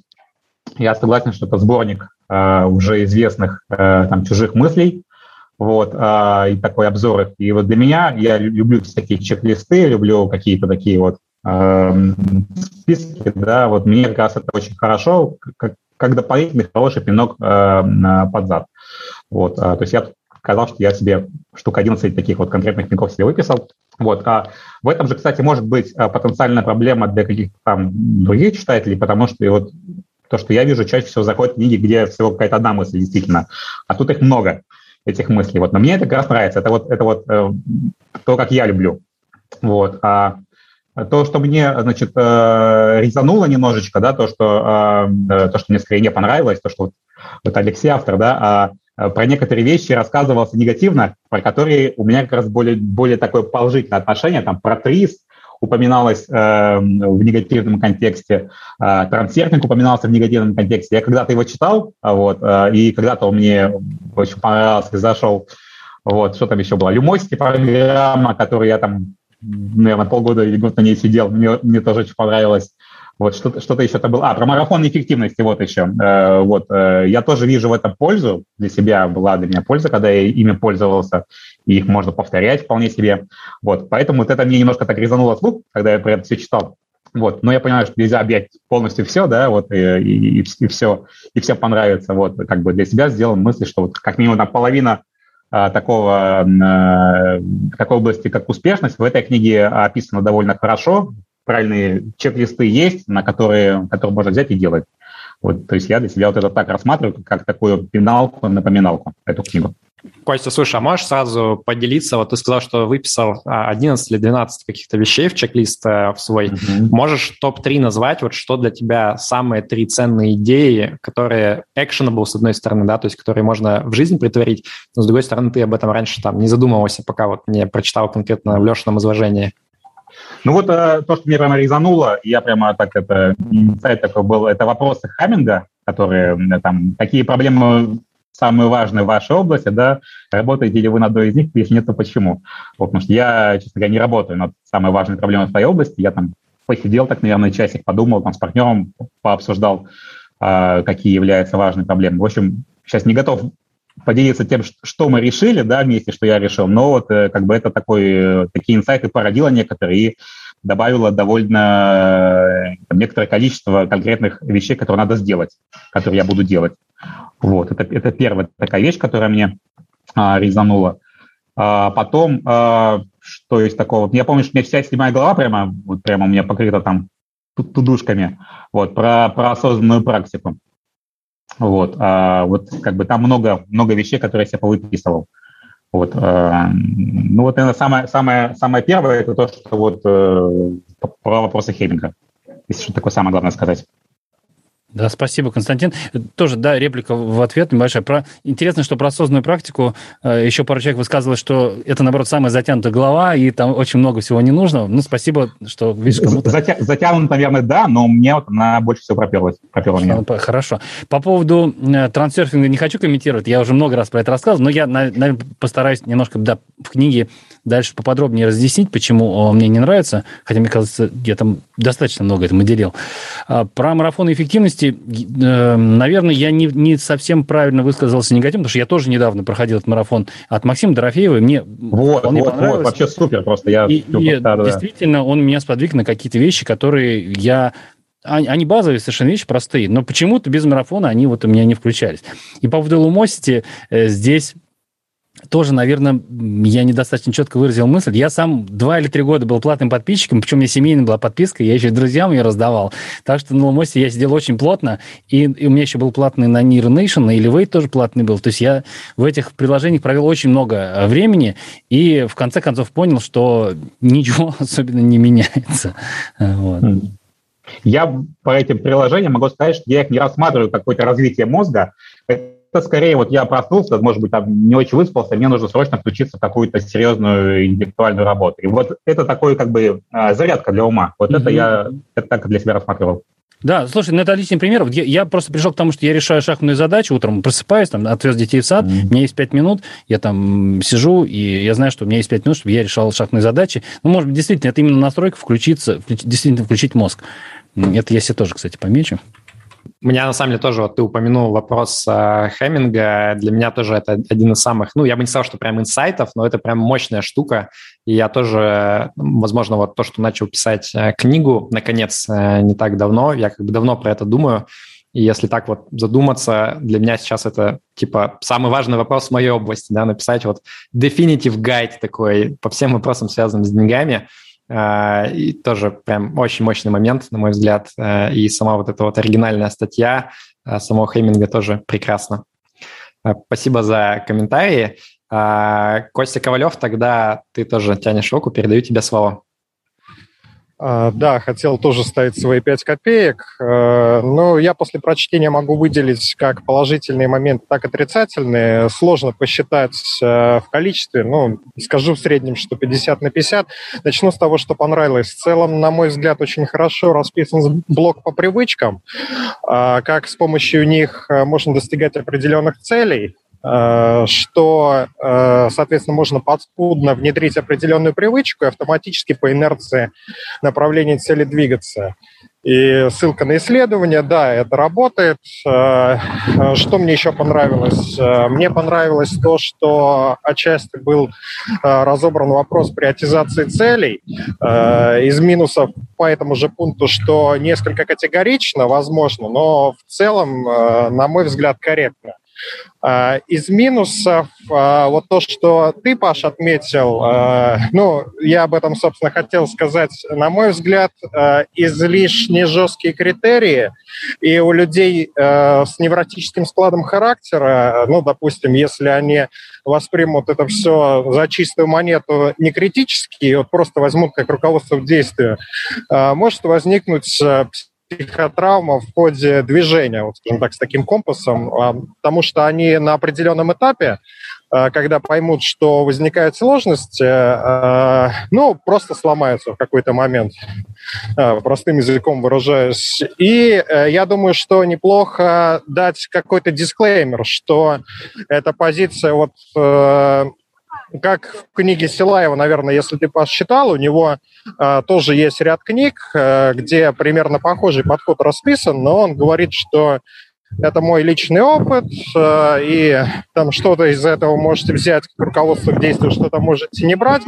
Speaker 5: Я согласен, что это сборник а, уже известных а, там чужих мыслей, вот, а, и такой обзор. И вот для меня, я люблю всякие чек-листы, люблю какие-то такие вот списке, да, вот мне как раз это очень хорошо, как, как дополнительный хороший пинок э, под зад. Вот, а, то есть я сказал, что я себе штук 11 таких вот конкретных пинков себе выписал. Вот, а в этом же, кстати, может быть а, потенциальная проблема для каких-то там других читателей, потому что и вот то, что я вижу, чаще всего заходят книги, где всего какая-то одна мысль действительно, а тут их много, этих мыслей. Вот, но мне это как раз нравится, это вот, это вот э, то, как я люблю. Вот, а то, что мне, значит, э, резануло немножечко, да, то, что, э, то, что мне скорее не понравилось, то, что вот, вот Алексей автор, да, а э, про некоторые вещи рассказывался негативно, про которые у меня как раз более, более такое положительное отношение, там, про ТРИС упоминалось э, в негативном контексте, э, трансерфинг упоминался в негативном контексте. Я когда-то его читал, вот, э, и когда-то он мне очень понравился, зашел, вот, что там еще было, Люмости программа, которую я там наверное, полгода или год на ней сидел, мне, мне тоже очень понравилось. Вот что-то, что-то еще там было. А, про марафон эффективности вот еще. Э, вот, э, я тоже вижу в этом пользу. Для себя была для меня польза, когда я ими пользовался, и их можно повторять вполне себе. Вот, поэтому вот это мне немножко так резануло слух, когда я про это все читал. Вот, но я понимаю, что нельзя объять полностью все, да, вот, и, и, и, все, и все понравится. Вот, как бы для себя сделал мысль, что вот как минимум половина а, такого, а, такой области, как успешность, в этой книге описано довольно хорошо. Правильные чек-листы есть, на которые, которые можно взять и делать. Вот, то есть я для себя вот это так рассматриваю, как такую пеналку, напоминалку, эту книгу.
Speaker 1: Костя, слушай, а можешь сразу поделиться? Вот ты сказал, что выписал 11 или 12 каких-то вещей в чек-лист э, в свой. Mm-hmm. Можешь топ-3 назвать, вот что для тебя самые три ценные идеи, которые actionable, с одной стороны, да, то есть которые можно в жизнь притворить, но с другой стороны, ты об этом раньше там не задумывался, пока вот не прочитал конкретно в Лешином изложении.
Speaker 5: Ну вот э, то, что мне прямо резануло, я прямо так это, инсайт такой был, это вопросы Хамминга, которые там, какие проблемы самые важные в вашей области, да, работаете ли вы над одной из них, если нет, то почему? Вот, потому что я, честно говоря, не работаю над самой важной проблемой в своей области, я там посидел так, наверное, часик, подумал, там с партнером пообсуждал, э, какие являются важными проблемами. В общем, сейчас не готов поделиться тем, что мы решили, да, вместе, что я решил, но вот э, как бы это такой, э, такие инсайты породило некоторые и добавило довольно э, некоторое количество конкретных вещей, которые надо сделать, которые я буду делать. Вот, это, это первая такая вещь, которая мне а, резанула. А, потом, а, что есть такого? Я помню, что у меня вся седьмая голова прямо, вот прямо у меня покрыта там тудушками, вот, про, про осознанную практику. Вот, а, вот как бы там много, много вещей, которые я себе повыписывал. Вот, а, ну вот, наверное, самое, самое, самое первое, это то, что вот э, про вопросы Хеминга, если что такое самое главное сказать.
Speaker 2: Да, спасибо, Константин. Тоже, да, реплика в ответ небольшая. Про... Интересно, что про осознанную практику э, еще пару человек высказывалось, что это, наоборот, самая затянутая голова, и там очень много всего не нужно. Ну, спасибо, что видишь, кому-то...
Speaker 5: Затя... Затянут, наверное, да, но мне вот она больше всего проперлась. Проперла меня.
Speaker 2: Хорошо. По поводу э, трансерфинга не хочу комментировать, я уже много раз про это рассказывал, но я, наверное, постараюсь немножко да, в книге дальше поподробнее разъяснить, почему мне не нравится, хотя, мне кажется, я там достаточно много этому делил. А, про марафон эффективности, э, наверное, я не, не совсем правильно высказался негативно, потому что я тоже недавно проходил этот марафон от Максима Дорофеева, мне
Speaker 5: вот, вполне вот, понравилось. Вот, вообще супер просто. Я
Speaker 2: и, и да, действительно, он меня сподвиг на какие-то вещи, которые я они базовые совершенно вещи, простые, но почему-то без марафона они вот у меня не включались. И по поводу Lumosity э, здесь тоже, наверное, я недостаточно четко выразил мысль. Я сам два или три года был платным подписчиком, причем у меня семейная была подписка, я еще друзьям ее раздавал. Так что на Ломосе я сидел очень плотно, и, и у меня еще был платный на Near Nation, и Elevate тоже платный был. То есть я в этих приложениях провел очень много э, времени, и в конце концов понял, что ничего особенно не меняется. Вот.
Speaker 5: Хм. Я по этим приложениям могу сказать, что я их не рассматриваю как какое-то развитие мозга это скорее вот я проснулся, может быть, там не очень выспался, мне нужно срочно включиться в какую-то серьезную интеллектуальную работу. И вот это такой как бы а, зарядка для ума. Вот mm-hmm. это я это так для себя рассматривал.
Speaker 2: Да, слушай, ну это отличный пример. Я, я просто пришел к тому, что я решаю шахматную задачу, утром просыпаюсь, там, отвез детей в сад, mm-hmm. у меня есть пять минут, я там сижу, и я знаю, что у меня есть пять минут, чтобы я решал шахматные задачи. Ну, может быть, действительно, это именно настройка включиться, действительно включить мозг. Это я себе тоже, кстати, помечу.
Speaker 1: У меня, на самом деле, тоже, вот ты упомянул вопрос э, Хеминга. Для меня тоже это один из самых, ну, я бы не сказал, что прям инсайтов, но это прям мощная штука. И я тоже, возможно, вот то, что начал писать э, книгу, наконец, э, не так давно, я как бы давно про это думаю. И если так вот задуматься, для меня сейчас это, типа, самый важный вопрос в моей области, да, написать вот definitive guide такой по всем вопросам, связанным с деньгами – и тоже прям очень мощный момент, на мой взгляд. А, и сама вот эта вот оригинальная статья а, самого Хейминга тоже прекрасна. Спасибо за комментарии. Костя Ковалев, тогда ты тоже тянешь руку, передаю тебе слово.
Speaker 6: А, да, хотел тоже ставить свои 5 копеек, э, но я после прочтения могу выделить как положительные моменты, так и отрицательные. Сложно посчитать э, в количестве, ну, скажу в среднем, что 50 на 50. Начну с того, что понравилось. В целом, на мой взгляд, очень хорошо расписан блок по привычкам, а, как с помощью них э, можно достигать определенных целей, что, э, соответственно, можно подспудно внедрить определенную привычку и автоматически по инерции направления цели двигаться. И ссылка на исследование, да, это работает. Э, что мне еще понравилось? Мне понравилось то, что отчасти был разобран вопрос приоритизации целей. Из минусов по этому же пункту, что несколько категорично, возможно, но в целом, на мой взгляд, корректно. А, из минусов а, вот то, что ты, Паш, отметил, а, ну, я об этом, собственно, хотел сказать. На мой взгляд, излишне жесткие критерии, и у людей с невротическим складом характера, ну, допустим, если они воспримут это все за чистую монету не критически, вот просто возьмут как руководство к действию, может возникнуть психотравма в ходе движения, вот, скажем так, с таким компасом, а, потому что они на определенном этапе, а, когда поймут, что возникают сложности, а, ну, просто сломаются в какой-то момент, простым языком выражаясь. И э, я думаю, что неплохо дать какой-то дисклеймер, что эта позиция вот э, как в книге Силаева, наверное, если ты посчитал, у него э, тоже есть ряд книг, э, где примерно похожий подход расписан, но он говорит, что это мой личный опыт, э, и там что-то из этого можете взять как руководство к действию, что-то можете не брать.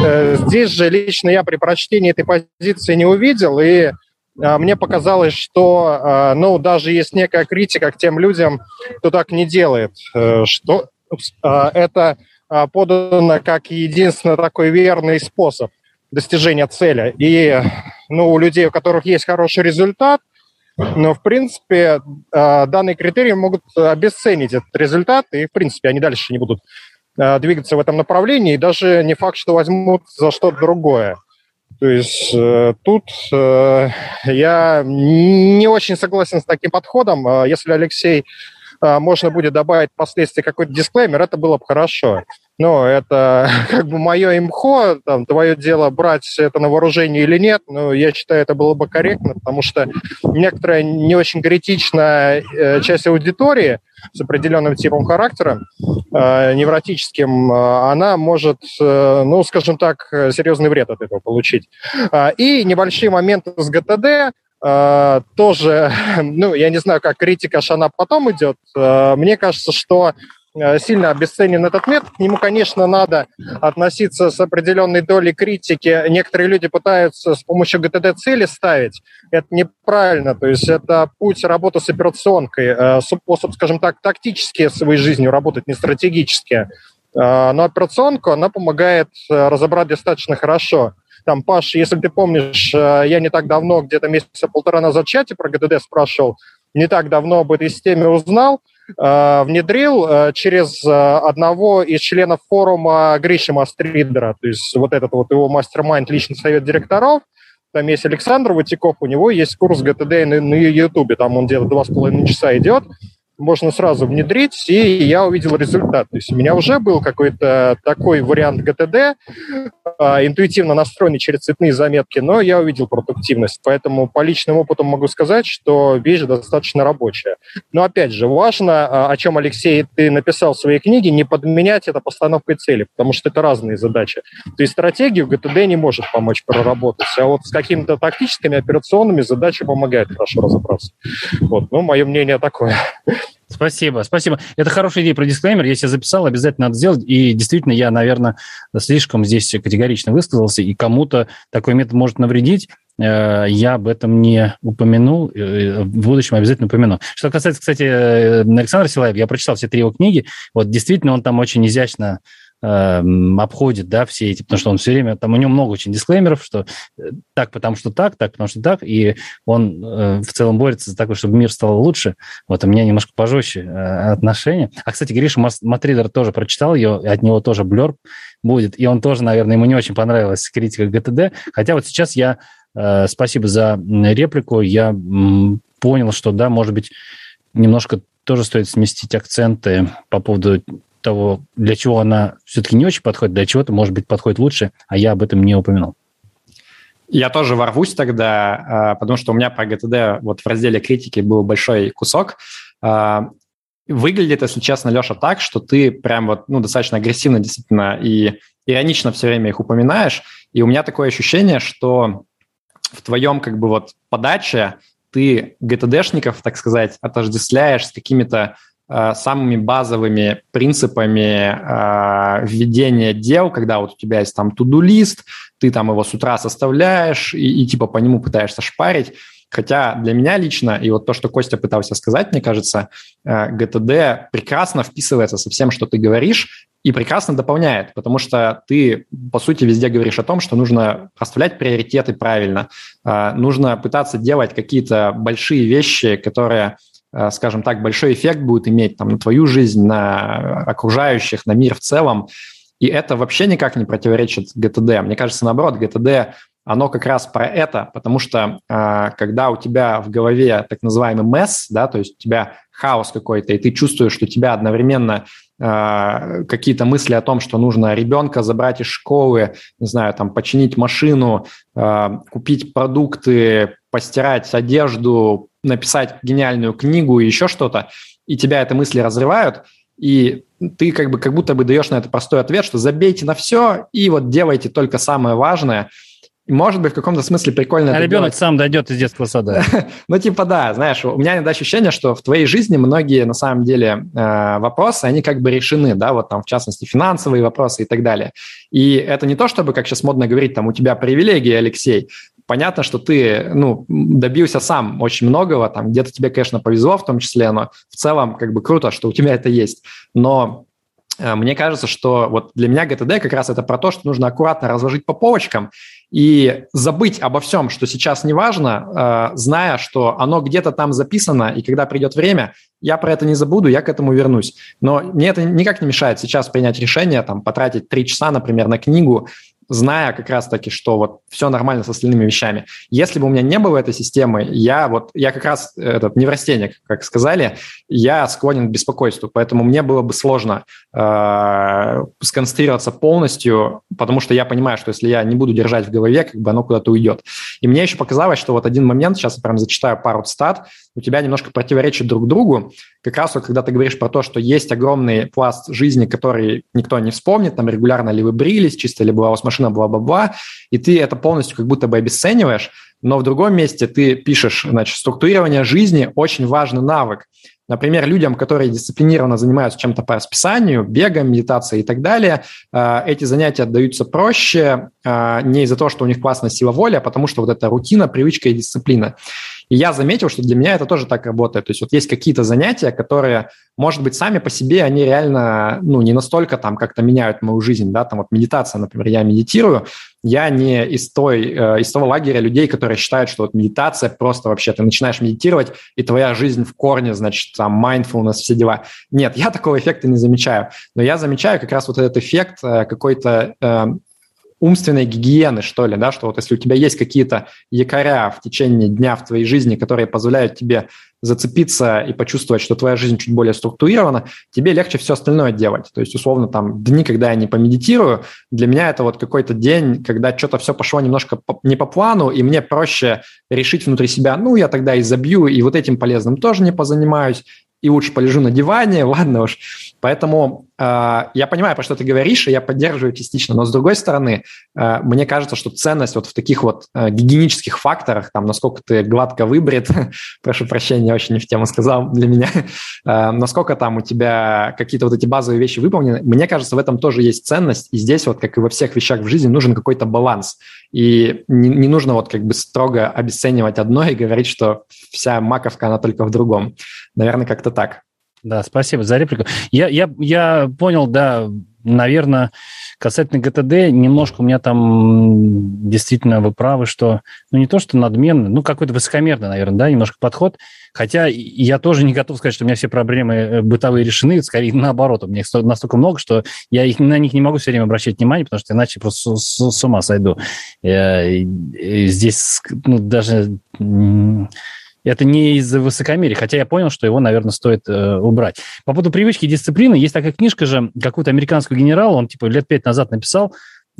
Speaker 6: Э, здесь же лично я при прочтении этой позиции не увидел, и э, мне показалось, что, э, ну, даже есть некая критика к тем людям, кто так не делает, э, что это а, подано как единственный такой верный способ достижения цели. И ну, у людей, у которых есть хороший результат, но, в принципе, а, данные критерии могут обесценить этот результат, и, в принципе, они дальше не будут а, двигаться в этом направлении, и даже не факт, что возьмут за что-то другое. То есть э, тут э, я не очень согласен с таким подходом. Если Алексей можно будет добавить впоследствии какой-то дисклеймер, это было бы хорошо. Ну, это как бы мое имхо, там, твое дело брать это на вооружение или нет, но я считаю, это было бы корректно, потому что некоторая не очень критичная э, часть аудитории с определенным типом характера, э, невротическим, э, она может, ну, скажем так, серьезный вред от этого получить. И небольшие моменты с ГТД, тоже, ну, я не знаю, как критика Шана потом идет. Мне кажется, что Э, сильно обесценен этот метод. К нему, конечно, надо относиться с определенной долей критики. Некоторые люди пытаются с помощью GTD цели ставить. Это неправильно. То есть это путь работы с операционкой, э, способ, скажем так, тактически своей жизнью работать, не стратегически. Э, но операционку, она помогает разобрать достаточно хорошо. Там, Паш, если ты помнишь, я не так давно, где-то месяца полтора назад в чате про ГДД спрашивал, не так давно об этой системе узнал, Э, внедрил э, через э, одного из членов форума Гриши Мастридера, то есть вот этот вот его мастер-майнд, личный совет директоров, там есть Александр Ватиков, у него есть курс ГТД на, YouTube, там он где-то два с половиной часа идет, можно сразу внедрить, и я увидел результат. То есть у меня уже был какой-то такой вариант ГТД, а, интуитивно настроенный через цветные заметки, но я увидел продуктивность. Поэтому по личному опыту могу сказать, что вещь достаточно рабочая. Но опять же, важно, а, о чем, Алексей, ты написал в своей книге, не подменять это постановкой цели, потому что это разные задачи. То есть стратегию ГТД не может помочь проработать, а вот с какими-то тактическими операционными задачи помогает хорошо разобраться. Вот, ну, мое мнение такое.
Speaker 2: Спасибо, спасибо. Это хорошая идея про дисклеймер. Я себе записал, обязательно надо сделать. И действительно, я, наверное, слишком здесь категорично высказался, и кому-то такой метод может навредить. Э, я об этом не упомянул, э, в будущем обязательно упомяну. Что касается, кстати, э, Александра Силаева, я прочитал все три его книги. Вот действительно, он там очень изящно обходит, да, все эти, потому что он все время, там у него много очень дисклеймеров, что э, так, потому что так, так, потому что так, и он э, в целом борется за такое, чтобы мир стал лучше. Вот, у меня немножко пожестче э, отношения. А, кстати, Гриша Матридер тоже прочитал ее, от него тоже блер будет, и он тоже, наверное, ему не очень понравилась критика ГТД, хотя вот сейчас я, э, спасибо за реплику, я м, понял, что, да, может быть, немножко тоже стоит сместить акценты по поводу того, для чего она все-таки не очень подходит, для чего-то, может быть, подходит лучше, а я об этом не упомянул.
Speaker 1: Я тоже ворвусь тогда, а, потому что у меня по GTD вот в разделе критики был большой кусок. А, выглядит, если честно, Леша, так, что ты прям вот, ну, достаточно агрессивно действительно и иронично все время их упоминаешь. И у меня такое ощущение, что в твоем как бы вот подаче ты GTD-шников, так сказать, отождествляешь с какими-то самыми базовыми принципами э, введения дел, когда вот у тебя есть там туду-лист, ты там его с утра составляешь и, и типа по нему пытаешься шпарить. Хотя для меня лично, и вот то, что Костя пытался сказать, мне кажется, ГТД прекрасно вписывается со всем, что ты говоришь, и прекрасно дополняет, потому что ты, по сути, везде говоришь о том, что нужно расставлять приоритеты правильно, нужно пытаться делать какие-то большие вещи, которые скажем так, большой эффект будет иметь там, на твою жизнь, на окружающих, на мир в целом. И это вообще никак не противоречит ГТД. Мне кажется, наоборот, ГТД оно как раз про это, потому что э, когда у тебя в голове так называемый месс, да, то есть у тебя хаос какой-то, и ты чувствуешь, что у тебя одновременно э, какие-то мысли о том, что нужно ребенка забрать из школы, не знаю, там, починить машину, э, купить продукты, постирать одежду, написать гениальную книгу и еще что-то, и тебя эти мысли разрывают – и ты как бы как будто бы даешь на это простой ответ, что забейте на все и вот делайте только самое важное. И может быть, в каком-то смысле прикольно...
Speaker 2: А ребенок делать. сам дойдет из детского сада.
Speaker 1: ну, типа, да, знаешь, у меня иногда ощущение, что в твоей жизни многие, на самом деле, э, вопросы, они как бы решены, да, вот там, в частности, финансовые вопросы и так далее. И это не то, чтобы, как сейчас модно говорить, там, у тебя привилегии, Алексей, понятно, что ты ну, добился сам очень многого, там где-то тебе, конечно, повезло в том числе, но в целом как бы круто, что у тебя это есть. Но э, мне кажется, что вот для меня ГТД как раз это про то, что нужно аккуратно разложить по полочкам и забыть обо всем, что сейчас не важно, э, зная, что оно где-то там записано, и когда придет время, я про это не забуду, я к этому вернусь. Но мне это никак не мешает сейчас принять решение, там, потратить три часа, например, на книгу, зная как раз-таки, что вот все нормально с остальными вещами. Если бы у меня не было этой системы, я вот, я как раз этот неврастенник, как сказали, я склонен к беспокойству, поэтому мне было бы сложно э, сконцентрироваться полностью, потому что я понимаю, что если я не буду держать в голове, как бы оно куда-то уйдет. И мне еще показалось, что вот один момент, сейчас я прям зачитаю пару цитат, у тебя немножко противоречит друг другу, как раз вот когда ты говоришь про то, что есть огромный пласт жизни, который никто не вспомнит, там регулярно ли вы брились, чисто ли была у вас машина, бла-бла-бла, и ты это полностью как будто бы обесцениваешь, но в другом месте ты пишешь, значит, структурирование жизни – очень важный навык. Например, людям, которые дисциплинированно занимаются чем-то по расписанию, бегом, медитацией и так далее, э, эти занятия отдаются проще э, не из-за того, что у них классная сила воли, а потому что вот эта рутина, привычка и дисциплина. И я заметил, что для меня это тоже так работает. То есть вот есть какие-то занятия, которые, может быть, сами по себе, они реально, ну, не настолько там как-то меняют мою жизнь, да, там вот медитация, например, я медитирую, я не из, той, э, из того лагеря людей, которые считают, что вот медитация просто вообще, ты начинаешь медитировать, и твоя жизнь в корне, значит, там, mindfulness, все дела. Нет, я такого эффекта не замечаю. Но я замечаю как раз вот этот эффект э, какой-то э, умственной гигиены, что ли, да, что вот если у тебя есть какие-то якоря в течение дня в твоей жизни, которые позволяют тебе зацепиться и почувствовать, что твоя жизнь чуть более структурирована, тебе легче все остальное делать. То есть, условно, там, дни, когда я не помедитирую, для меня это вот какой-то день, когда что-то все пошло немножко не по плану, и мне проще решить внутри себя, ну, я тогда и забью, и вот этим полезным тоже не позанимаюсь, и лучше полежу на диване, ладно уж. Поэтому э, я понимаю, про что ты говоришь, и я поддерживаю частично, но с другой стороны, э, мне кажется, что ценность вот в таких вот э, гигиенических факторах, там, насколько ты гладко выбрит, прошу прощения, очень не в тему сказал для меня, э, насколько там у тебя какие-то вот эти базовые вещи выполнены, мне кажется, в этом тоже есть ценность, и здесь вот, как и во всех вещах в жизни, нужен какой-то баланс, и не, не нужно вот как бы строго обесценивать одно и говорить, что вся маковка, она только в другом. Наверное, как-то так.
Speaker 2: Да, спасибо за реплику. Я, я, я понял, да, наверное, касательно ГТД, немножко у меня там действительно вы правы, что, ну, не то, что надменный, ну, какой-то высокомерный, наверное, да, немножко подход. Хотя я тоже не готов сказать, что у меня все проблемы э, бытовые решены, скорее наоборот, у меня их настолько много, что я их, на них не могу все время обращать внимание, потому что иначе просто с, с, с ума сойду. Я, э, здесь, ну, даже это не из-за высокомерия, хотя я понял, что его, наверное, стоит э, убрать. По поводу привычки и дисциплины, есть такая книжка же какого-то американского генерала, он типа лет пять назад написал,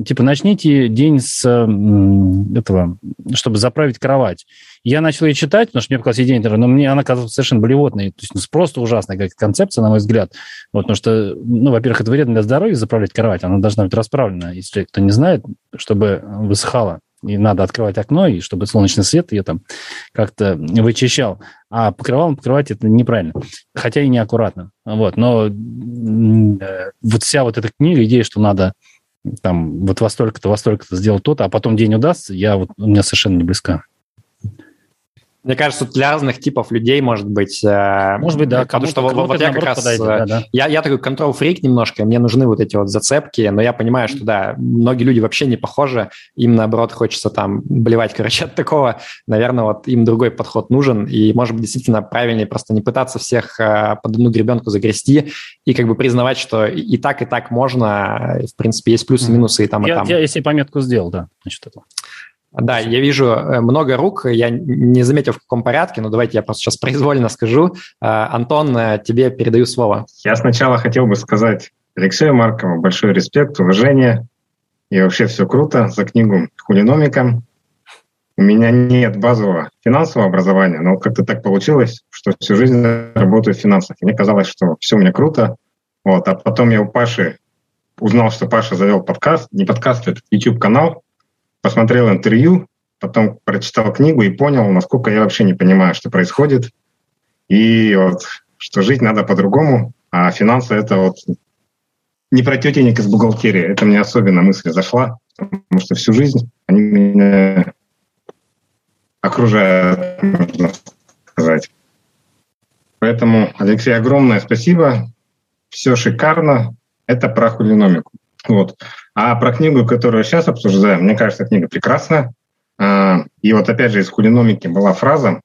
Speaker 2: типа, начните день с э, этого, чтобы заправить кровать. Я начал ее читать, потому что мне показалась идея, но мне она казалась совершенно болевотной. То есть ну, просто ужасная как концепция, на мой взгляд. Вот, потому что, ну, во-первых, это вредно для здоровья заправлять кровать, она должна быть расправлена, если кто не знает, чтобы высыхала и надо открывать окно, и чтобы солнечный свет ее там как-то вычищал. А покрывалом покрывать это неправильно, хотя и неаккуратно. Вот, но э, вот вся вот эта книга, идея, что надо там вот во столько-то, во столько-то сделать то-то, а потом день удастся, я вот, у меня совершенно не близка.
Speaker 1: Мне кажется, для разных типов людей может быть...
Speaker 2: Э, может быть, да.
Speaker 1: Потому что вот, я как раз... Подойдет, да, да. Я, я такой контрол-фрик немножко, мне нужны вот эти вот зацепки, но я понимаю, что, да, многие люди вообще не похожи, им, наоборот, хочется там болевать, короче, от такого. Наверное, вот им другой подход нужен, и, может быть, действительно правильнее просто не пытаться всех э, под одну гребенку загрести и как бы признавать, что и так, и так можно, в принципе, есть плюсы и минусы и там,
Speaker 2: я,
Speaker 1: и там.
Speaker 2: Я, если пометку сделал, да, значит, это.
Speaker 1: Да, я вижу э, много рук, я не заметил в каком порядке, но давайте я просто сейчас произвольно скажу. Э, Антон, э, тебе передаю слово.
Speaker 7: Я сначала хотел бы сказать Алексею Маркову большой респект, уважение, и вообще все круто за книгу «Хулиномика». У меня нет базового финансового образования, но как-то так получилось, что всю жизнь работаю в финансах. И мне казалось, что все у меня круто. Вот. А потом я у Паши узнал, что Паша завел подкаст, не подкаст, это YouTube-канал, посмотрел интервью, потом прочитал книгу и понял, насколько я вообще не понимаю, что происходит. И вот, что жить надо по-другому, а финансы — это вот не про тетенек из бухгалтерии. Это мне особенно мысль зашла, потому что всю жизнь они меня окружают, можно сказать. Поэтому, Алексей, огромное спасибо. Все шикарно. Это про хулиномику. Вот. А про книгу, которую сейчас обсуждаем, мне кажется, книга прекрасная. А, и вот опять же из хулиномики была фраза,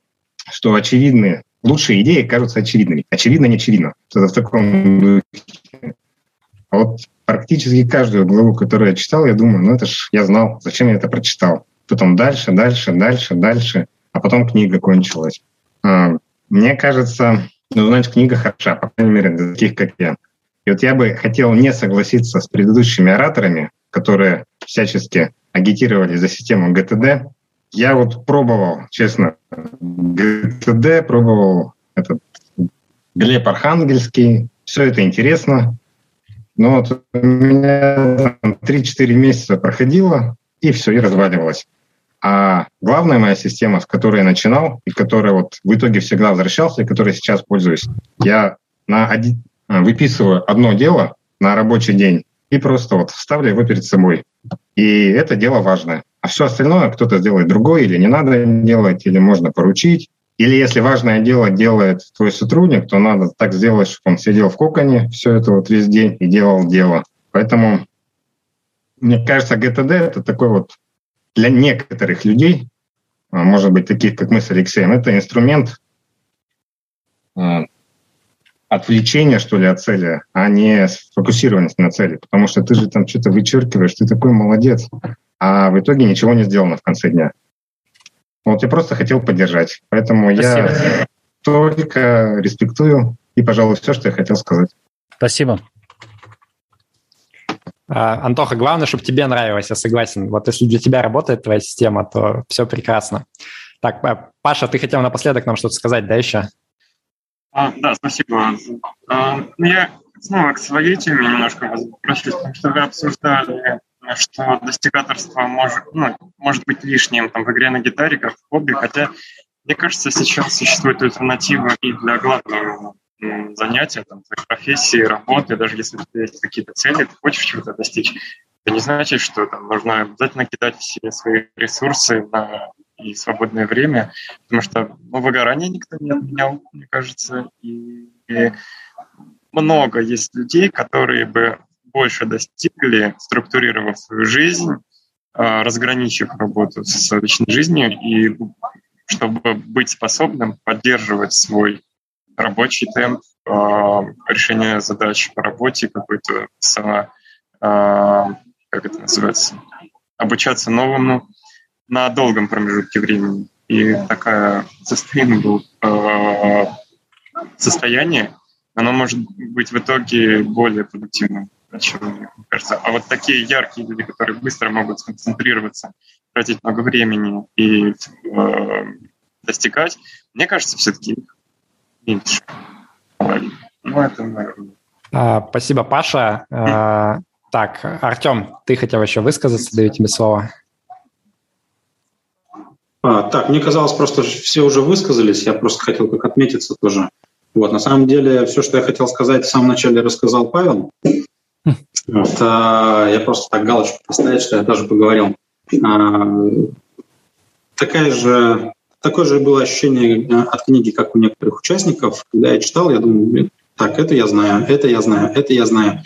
Speaker 7: что очевидные, лучшие идеи кажутся очевидными. Очевидно, не очевидно. Что-то в таком духе. А вот практически каждую главу, которую я читал, я думаю, ну это ж я знал, зачем я это прочитал. Потом дальше, дальше, дальше, дальше, а потом книга кончилась. А, мне кажется, ну, значит, книга хороша, по крайней мере, для таких, как я. И вот я бы хотел не согласиться с предыдущими ораторами, которые всячески агитировали за систему ГТД. Я вот пробовал, честно, ГТД, пробовал этот Глеб Архангельский. Все это интересно. Но вот у меня 3-4 месяца проходило, и все, и разваливалось. А главная моя система, с которой я начинал, и которая вот в итоге всегда возвращался, и которой сейчас пользуюсь, я на один, выписываю одно дело на рабочий день и просто вот ставлю его перед собой. И это дело важное. А все остальное кто-то сделает другое, или не надо делать, или можно поручить. Или если важное дело делает твой сотрудник, то надо так сделать, чтобы он сидел в коконе все это вот весь день и делал дело. Поэтому, мне кажется, ГТД — это такой вот для некоторых людей, а, может быть, таких, как мы с Алексеем, это инструмент а, отвлечение, что ли, от цели, а не сфокусированность на цели. Потому что ты же там что-то вычеркиваешь, ты такой молодец, а в итоге ничего не сделано в конце дня. Вот я просто хотел поддержать. Поэтому Спасибо. я только респектую и, пожалуй, все, что я хотел сказать.
Speaker 2: Спасибо.
Speaker 1: А, Антоха, главное, чтобы тебе нравилось, я согласен. Вот если для тебя работает твоя система, то все прекрасно. Так, Паша, ты хотел напоследок нам что-то сказать, да, еще?
Speaker 3: А, да, спасибо. А, ну, я снова к своей теме немножко возвращусь, потому что вы обсуждали, что достигаторство может, ну, может быть лишним там, в игре на гитаре, как в хобби, хотя, мне кажется, сейчас существует альтернатива и для главного занятия, там, твоей профессии, работы, даже если у тебя есть какие-то цели, ты хочешь чего-то достичь, это не значит, что там нужно обязательно кидать все свои ресурсы на и свободное время, потому что ну, выгорание никто не отменял, мне кажется, и, и много есть людей, которые бы больше достигли, структурировав свою жизнь, а, разграничив работу с личной жизнью, и чтобы быть способным поддерживать свой рабочий темп, а, решение задач по работе, какой-то само, а, как это называется, обучаться новому, на долгом промежутке времени. И такая sustainable э, состояние, оно может быть в итоге более продуктивным, чем мне кажется. А вот такие яркие люди, которые быстро могут сконцентрироваться, тратить много времени и э, достигать, мне кажется, все-таки меньше. Ну, это, наверное.
Speaker 1: А, спасибо, Паша. А, так, Артем, ты хотел еще высказаться, даю тебе слово.
Speaker 8: А, так, мне казалось, просто все уже высказались, я просто хотел как отметиться тоже. Вот, на самом деле, все, что я хотел сказать, в самом начале рассказал Павел. Вот, а, я просто так галочку поставить, что я тоже поговорил. А, такая же такое же было ощущение э, от книги, как у некоторых участников. Когда я читал, я думал, так, это я знаю, это я знаю, это я знаю.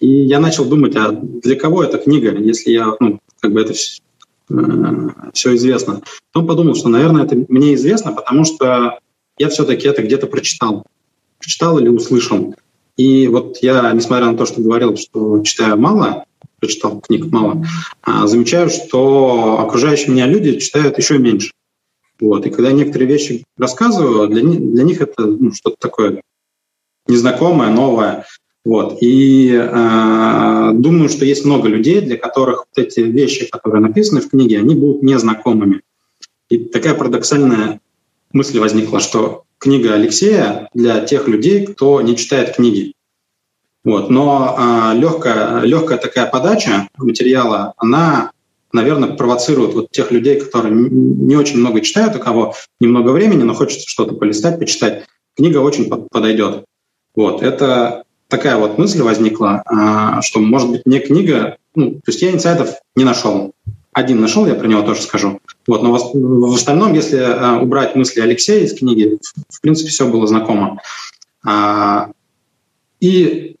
Speaker 8: И я начал думать, а для кого эта книга, если я, ну, как бы это все, э, все известно. Потом подумал, что, наверное, это мне известно, потому что я все-таки это где-то прочитал. Прочитал или услышал. И вот я, несмотря на то, что говорил, что читаю мало, прочитал книг мало, а, замечаю, что окружающие меня люди читают еще меньше. Вот. И когда некоторые вещи рассказываю, для, для них это ну, что-то такое незнакомое, новое. Вот. И э, думаю, что есть много людей, для которых вот эти вещи, которые написаны в книге, они будут незнакомыми. И такая парадоксальная мысль возникла, что книга Алексея для тех людей, кто не читает книги. Вот. Но э, легкая, легкая такая подача материала, она, наверное, провоцирует вот тех людей, которые не очень много читают, у кого немного времени, но хочется что-то полистать, почитать. Книга очень подойдет. Вот. Это такая вот мысль возникла, э, что, может быть, не книга... Ну, то есть я инсайтов не нашел. Один нашел, я про него тоже скажу. Вот, но в остальном, если э, убрать мысли Алексея из книги, в принципе, все было знакомо. А, и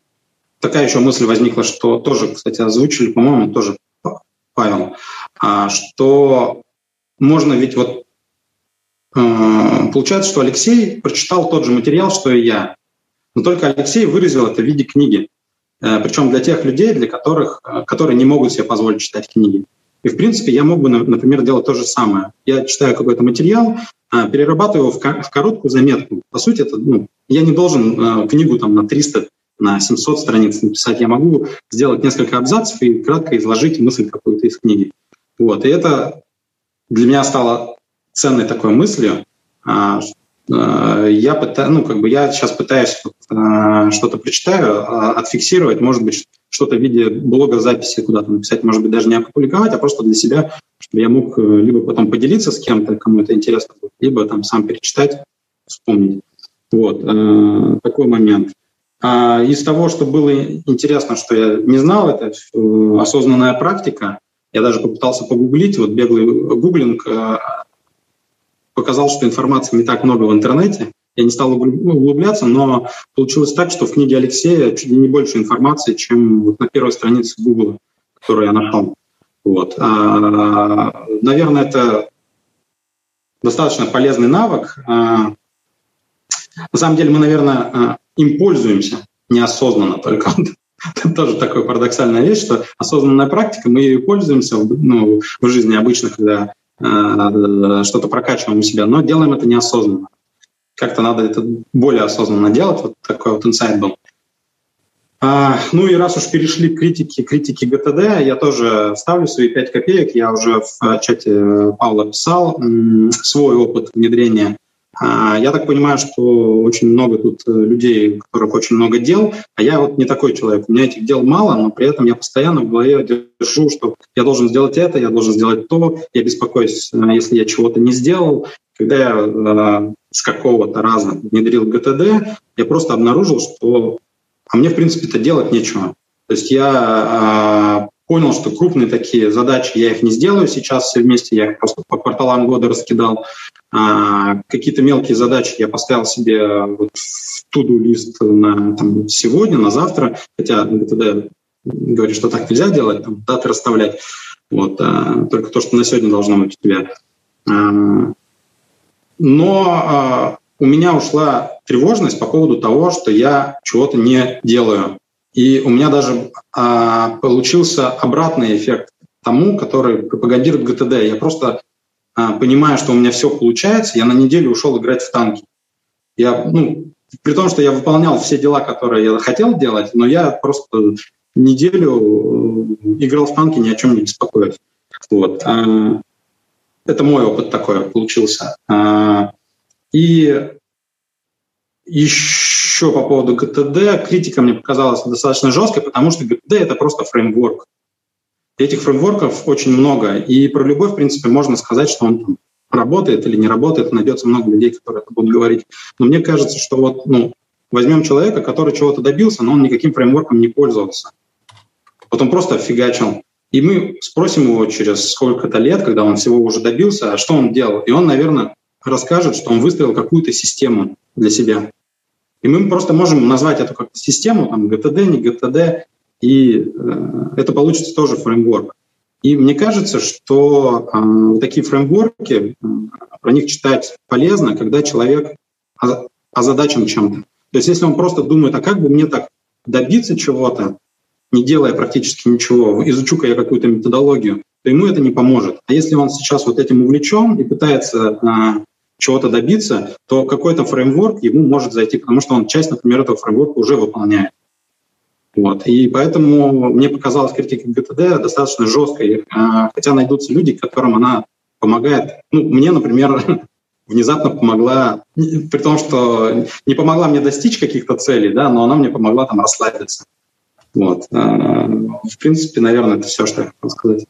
Speaker 8: такая еще мысль возникла, что тоже, кстати, озвучили, по-моему, тоже Павел, а, что можно ведь вот получается, что Алексей прочитал тот же материал, что и я, но только Алексей выразил это в виде книги. Э, Причем для тех людей, для которых, э, которые не могут себе позволить читать книги. И, в принципе, я мог бы, например, делать то же самое. Я читаю какой-то материал, перерабатываю его в короткую заметку. По сути, это, ну, я не должен книгу там, на 300 на 700 страниц написать, я могу сделать несколько абзацев и кратко изложить мысль какую-то из книги. Вот. И это для меня стало ценной такой мыслью. А, а, я, пытаюсь, ну, как бы я сейчас пытаюсь а, что-то прочитаю, отфиксировать, может быть, что-то в виде блога записи куда-то написать, может быть, даже не опубликовать, а просто для себя, чтобы я мог э, либо потом поделиться с кем-то, кому это интересно, либо там сам перечитать, вспомнить. Вот, э, такой момент. А из того, что было интересно, что я не знал, это э, осознанная практика. Я даже попытался погуглить, вот беглый гуглинг э, показал, что информации не так много в интернете. Я не стал ну, углубляться, но получилось так, что в книге Алексея чуть ли не больше информации, чем вот на первой странице Гугла, которую я нашел. Вот. А, наверное, это достаточно полезный навык. А, на самом деле мы, наверное, им пользуемся неосознанно только. Это тоже такая парадоксальная вещь, что осознанная практика, мы ею пользуемся ну, в жизни обычно, когда что-то прокачиваем у себя, но делаем это неосознанно. Как-то надо это более осознанно делать. Вот такой вот инсайт был. А, ну и раз уж перешли к критике, критике ГТД, я тоже ставлю свои 5 копеек. Я уже в чате Павла писал свой опыт внедрения я так понимаю, что очень много тут э, людей, у которых очень много дел, а я вот не такой человек. У меня этих дел мало, но при этом я постоянно в голове держу, что я должен сделать это, я должен сделать то, я беспокоюсь, э, если я чего-то не сделал. Когда я э, с какого-то раза внедрил ГТД, я просто обнаружил, что а мне, в принципе, это делать нечего. То есть я понял, что крупные такие задачи, я их не сделаю сейчас все вместе, я их просто по кварталам года раскидал. А, какие-то мелкие задачи я поставил себе вот в туду лист на там, сегодня, на завтра, хотя ГТД говорит, что так нельзя делать, там, даты расставлять. Вот, а, только то, что на сегодня должно быть у тебя. А, но а, у меня ушла тревожность по поводу того, что я чего-то не делаю. И у меня даже а, получился обратный эффект тому, который пропагандирует ГТД. Я просто а, понимая, что у меня все получается, я на неделю ушел играть в танки. Я, ну, при том, что я выполнял все дела, которые я хотел делать, но я просто неделю э, играл в танки, ни о чем не беспокоюсь. Вот. А, это мой опыт такой получился. А, и еще по поводу ГТД, критика мне показалась достаточно жесткой, потому что ГТД — это просто фреймворк. Этих фреймворков очень много, и про любой, в принципе, можно сказать, что он там работает или не работает, найдется много людей, которые это будут говорить. Но мне кажется, что вот, ну, возьмем человека, который чего-то добился, но он никаким фреймворком не пользовался. Вот он просто фигачил. И мы спросим его через сколько-то лет, когда он всего уже добился, а что он делал. И он, наверное, расскажет, что он выстроил какую-то систему для себя. И мы просто можем назвать эту как систему, там, GTD, не GTD, и э, это получится тоже фреймворк. И мне кажется, что э, такие фреймворки, э, про них читать полезно, когда человек озадачен чем-то. То есть если он просто думает, а как бы мне так добиться чего-то, не делая практически ничего, изучу-ка я какую-то методологию, то ему это не поможет. А если он сейчас вот этим увлечен и пытается а, чего-то добиться, то какой-то фреймворк ему может зайти, потому что он часть, например, этого фреймворка уже выполняет. Вот. И поэтому мне показалась критика ГТД достаточно жесткой, а, хотя найдутся люди, которым она помогает. Ну, мне, например, внезапно помогла, при том, что не помогла мне достичь каких-то целей, да, но она мне помогла там расслабиться. Вот. А, в принципе, наверное, это все, что я хотел сказать.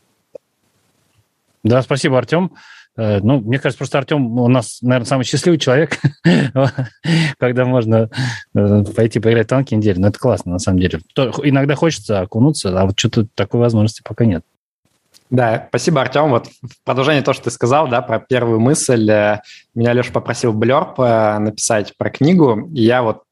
Speaker 2: Да, спасибо, Артем. Э, ну, мне кажется, просто Артем у нас, наверное, самый счастливый человек, когда можно э, пойти поиграть в танки неделю. Но это классно, на самом деле. Иногда хочется окунуться, а вот что-то такой возможности пока нет.
Speaker 1: Да, спасибо, Артем. Вот в продолжение того, что ты сказал, да, про первую мысль, э, меня Леша попросил блерп написать про книгу, и я вот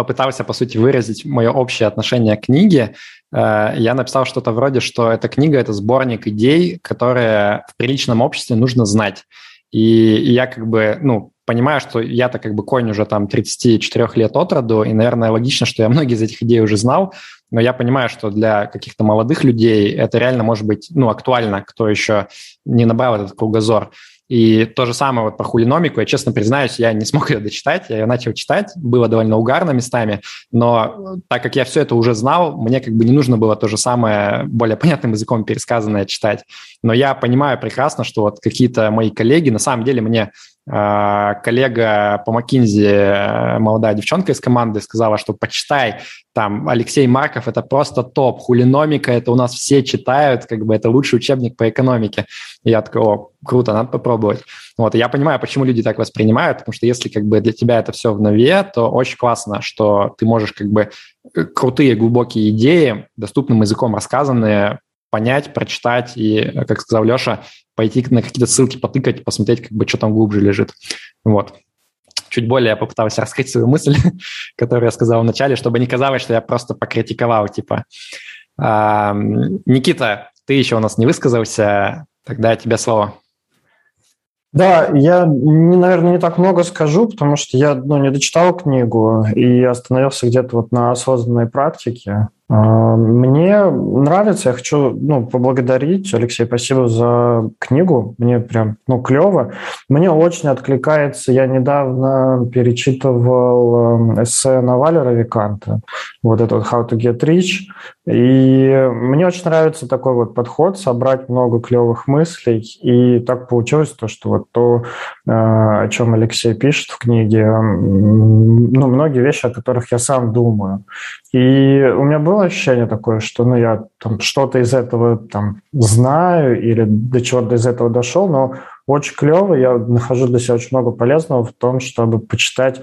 Speaker 1: попытался, по сути, выразить мое общее отношение к книге. Э, я написал что-то вроде, что эта книга – это сборник идей, которые в приличном обществе нужно знать. И, я как бы, ну, понимаю, что я-то как бы конь уже там 34 лет от роду, и, наверное, логично, что я многие из этих идей уже знал, но я понимаю, что для каких-то молодых людей это реально может быть, ну, актуально, кто еще не набрал этот кругозор. И то же самое вот про хулиномику, я честно признаюсь, я не смог ее дочитать, я ее начал читать, было довольно угарно местами, но так как я все это уже знал, мне как бы не нужно было то же самое более понятным языком пересказанное читать. Но я понимаю прекрасно, что вот какие-то мои коллеги, на самом деле мне коллега по Макинзи, э, молодая девчонка из команды, сказала, что почитай, там, Алексей Марков – это просто топ, хулиномика – это у нас все читают, как бы это лучший учебник по экономике. И я такой, о, круто, надо попробовать. Вот, и я понимаю, почему люди так воспринимают, потому что если как бы для тебя это все в нове, то очень классно, что ты можешь как бы э, крутые, глубокие идеи, доступным языком рассказанные, понять, прочитать и, как сказал Леша, пойти на какие-то ссылки потыкать, посмотреть, как бы, что там глубже лежит. Вот. Чуть более я попытался раскрыть свою мысль, которую я сказал вначале, чтобы не казалось, что я просто покритиковал, типа. А, Никита, ты еще у нас не высказался, тогда тебе слово.
Speaker 9: Да, я, наверное, не так много скажу, потому что я ну, не дочитал книгу и остановился где-то вот на осознанной практике. А, мне нравится, я хочу ну, поблагодарить, Алексей, спасибо за книгу, мне прям ну, клево. Мне очень откликается, я недавно перечитывал эм, эссе Наваля Равиканта, вот это вот «How to get rich», и мне очень нравится такой вот подход, собрать много клевых мыслей, и так получилось то, что вот то, э, о чем Алексей пишет в книге, ну, многие вещи, о которых я сам думаю. И у меня было ощущение такое, что ну, я там что-то из этого там знаю или до чего-то из этого дошел, но очень клево, я нахожу для себя очень много полезного в том, чтобы почитать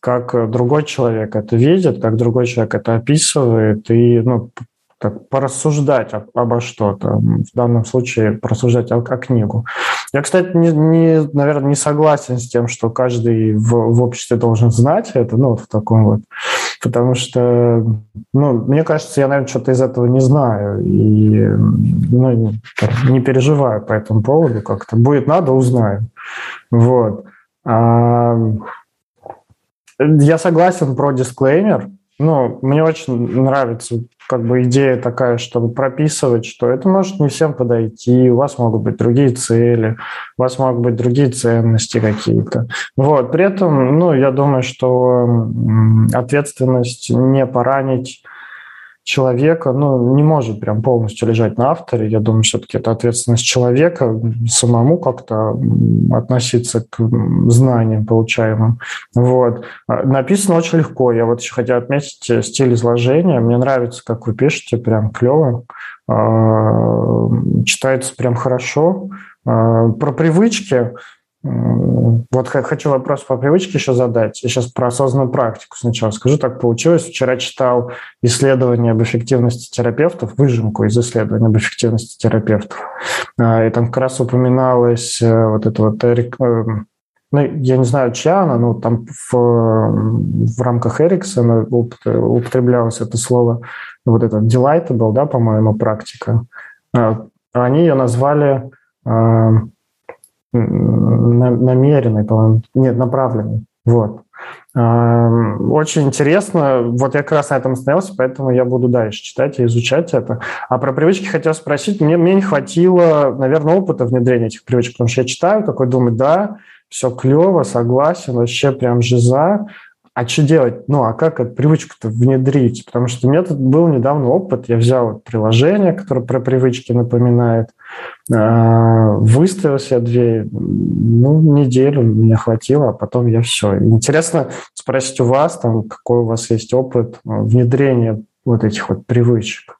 Speaker 9: как другой человек это видит, как другой человек это описывает, и ну, так, порассуждать об, обо что-то, в данном случае порассуждать о, о книгу. Я, кстати, не, не, наверное, не согласен с тем, что каждый в, в обществе должен знать это, ну, вот в таком вот, потому что, ну, мне кажется, я, наверное, что-то из этого не знаю, и, ну, не переживаю по этому поводу как-то. Будет надо, узнаю. Вот. А, я согласен про дисклеймер, ну, мне очень нравится как бы идея такая, чтобы прописывать, что это может не всем подойти, у вас могут быть другие цели, у вас могут быть другие ценности какие-то. Вот, при этом, ну, я думаю, что ответственность не поранить человека, ну, не может прям полностью лежать на авторе. Я думаю, все-таки это ответственность человека самому как-то относиться к знаниям получаемым. Вот. А, написано очень легко. Я вот еще хотел отметить э, стиль изложения. Мне нравится, как вы пишете, прям клево. А, читается прям хорошо. А, про привычки вот хочу вопрос по привычке еще задать. Я сейчас про осознанную практику сначала скажу. Так получилось. Вчера читал исследование об эффективности терапевтов, выжимку из исследования об эффективности терапевтов. А, и там как раз упоминалось э, вот это вот э, ну, я не знаю, чья она, но там в, в рамках Эриксона употреблялось это слово, вот это delightable, да, по-моему, практика. А, они ее назвали э, намеренной, по-моему, нет, направленной. Вот. Очень интересно. Вот я как раз на этом остановился, поэтому я буду дальше читать и изучать это. А про привычки хотел спросить. Мне, мне не хватило, наверное, опыта внедрения этих привычек, потому что я читаю, такой думаю, да, все клево, согласен, вообще прям жиза а что делать? Ну, а как эту привычку-то внедрить? Потому что у меня тут был недавно опыт. Я взял приложение, которое про привычки напоминает, а, выставил себе две, ну, неделю мне хватило, а потом я все. Интересно спросить у вас, там, какой у вас есть опыт внедрения вот этих вот привычек.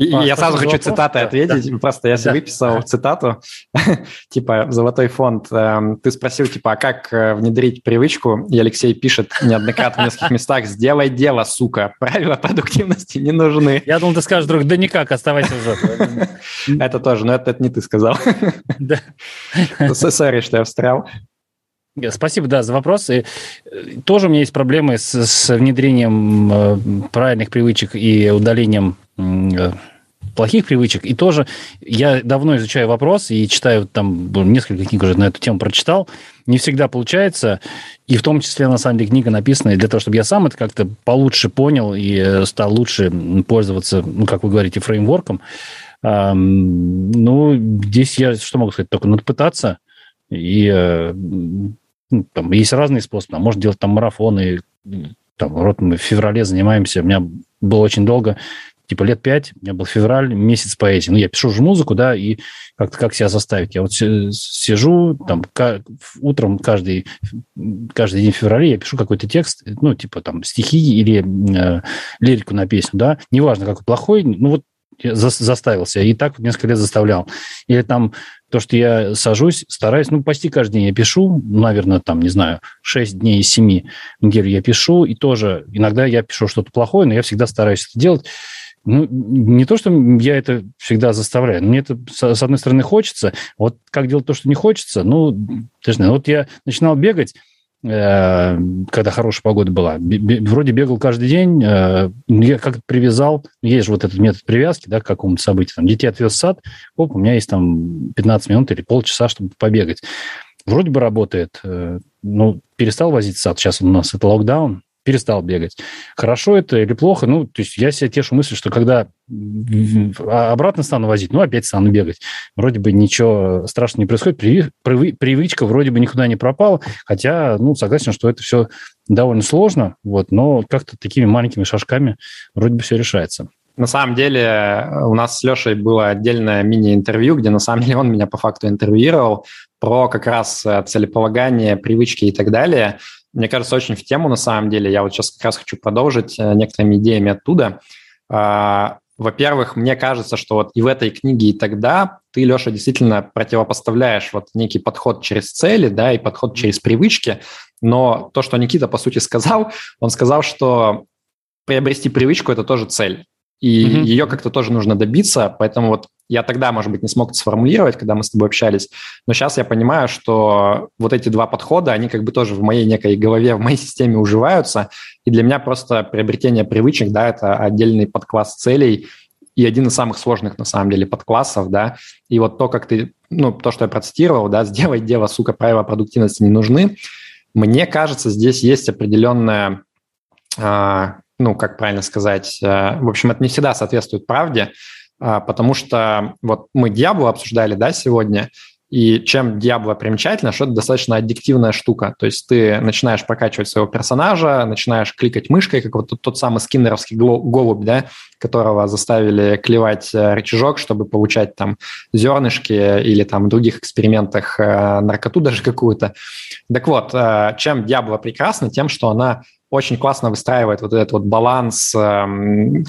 Speaker 1: И, а, я сразу хочу вопрос? цитатой ответить. Да. Просто я себе да. выписал цитату, типа «Золотой фонд». Эм, ты спросил, типа, а как э, внедрить привычку? И Алексей пишет неоднократно в нескольких местах «Сделай дело, сука, правила продуктивности не нужны».
Speaker 2: Я думал, ты скажешь, друг, да никак, оставайся уже.
Speaker 1: Это тоже, но это не ты сказал. Да. Сори, что я встрял.
Speaker 2: Спасибо, да, за вопрос. И тоже у меня есть проблемы с, с внедрением э, правильных привычек и удалением э, плохих привычек. И тоже я давно изучаю вопрос и читаю там несколько книг уже на эту тему прочитал. Не всегда получается. И в том числе, на самом деле, книга написана для того, чтобы я сам это как-то получше понял и э, стал лучше пользоваться, ну, как вы говорите, фреймворком. Ну, здесь я что могу сказать? Только надо пытаться. И э, ну, там есть разные способы. Можно делать там марафоны. Там, вот мы в феврале занимаемся. У меня было очень долго типа лет пять, у меня был февраль, месяц поэзии. Ну, я пишу же музыку, да, и как-то как себя заставить. Я вот сижу, там, утром каждый, каждый день в феврале я пишу какой-то текст, ну, типа там стихи или э, лирику на песню, да, неважно, какой плохой, ну, вот заставился, и так несколько лет заставлял. Или там то, что я сажусь, стараюсь, ну, почти каждый день я пишу, наверное, там, не знаю, 6 дней из 7 неделю я пишу, и тоже иногда я пишу что-то плохое, но я всегда стараюсь это делать. Ну, не то, что я это всегда заставляю, мне это, с одной стороны, хочется. Вот как делать то, что не хочется, ну, ты знаешь, вот я начинал бегать, э, когда хорошая погода была. Вроде бегал каждый день, э, я как-то привязал, есть же вот этот метод привязки, да, к какому-то событию. Там, детей отвез в сад, оп, у меня есть там 15 минут или полчаса, чтобы побегать. Вроде бы работает. Э, ну, перестал возить в сад, сейчас у нас это локдаун, перестал бегать. Хорошо это или плохо? Ну, то есть я себе тешу мысль, что когда а, обратно стану возить, ну, опять стану бегать. Вроде бы ничего страшного не происходит, привычка вроде бы никуда не пропала, хотя, ну, согласен, что это все довольно сложно, вот, но как-то такими маленькими шажками вроде бы все решается.
Speaker 1: На самом деле у нас с Лешей было отдельное мини-интервью, где на самом деле он меня по факту интервьюировал про как раз э, целеполагание, привычки и так далее мне кажется, очень в тему на самом деле. Я вот сейчас как раз хочу продолжить э, некоторыми идеями оттуда. А, во-первых, мне кажется, что вот и в этой книге, и тогда ты, Леша, действительно противопоставляешь вот некий подход через цели, да, и подход через привычки. Но то, что Никита, по сути, сказал, он сказал, что приобрести привычку – это тоже цель. И mm-hmm. ее как-то тоже нужно добиться, поэтому вот я тогда, может быть, не смог это сформулировать, когда мы с тобой общались, но сейчас я понимаю, что вот эти два подхода, они как бы тоже в моей некой голове, в моей системе уживаются, и для меня просто приобретение привычек, да, это отдельный подкласс целей, и один из самых сложных, на самом деле, подклассов, да, и вот то, как ты, ну, то, что я процитировал, да, сделай дело, сука, правила продуктивности не нужны, мне кажется, здесь есть определенная, э, ну, как правильно сказать, э, в общем, это не всегда соответствует правде, а, потому что вот мы Diablo обсуждали, да, сегодня, и чем Diablo примечательно, что это достаточно аддиктивная штука. То есть ты начинаешь прокачивать своего персонажа, начинаешь кликать мышкой, как вот тот, тот самый скиннеровский голубь, да, которого заставили клевать э, рычажок, чтобы получать там зернышки или там в других экспериментах э, наркоту даже какую-то. Так вот, чем Diablo прекрасна? Тем, что она очень классно выстраивает вот этот вот баланс э,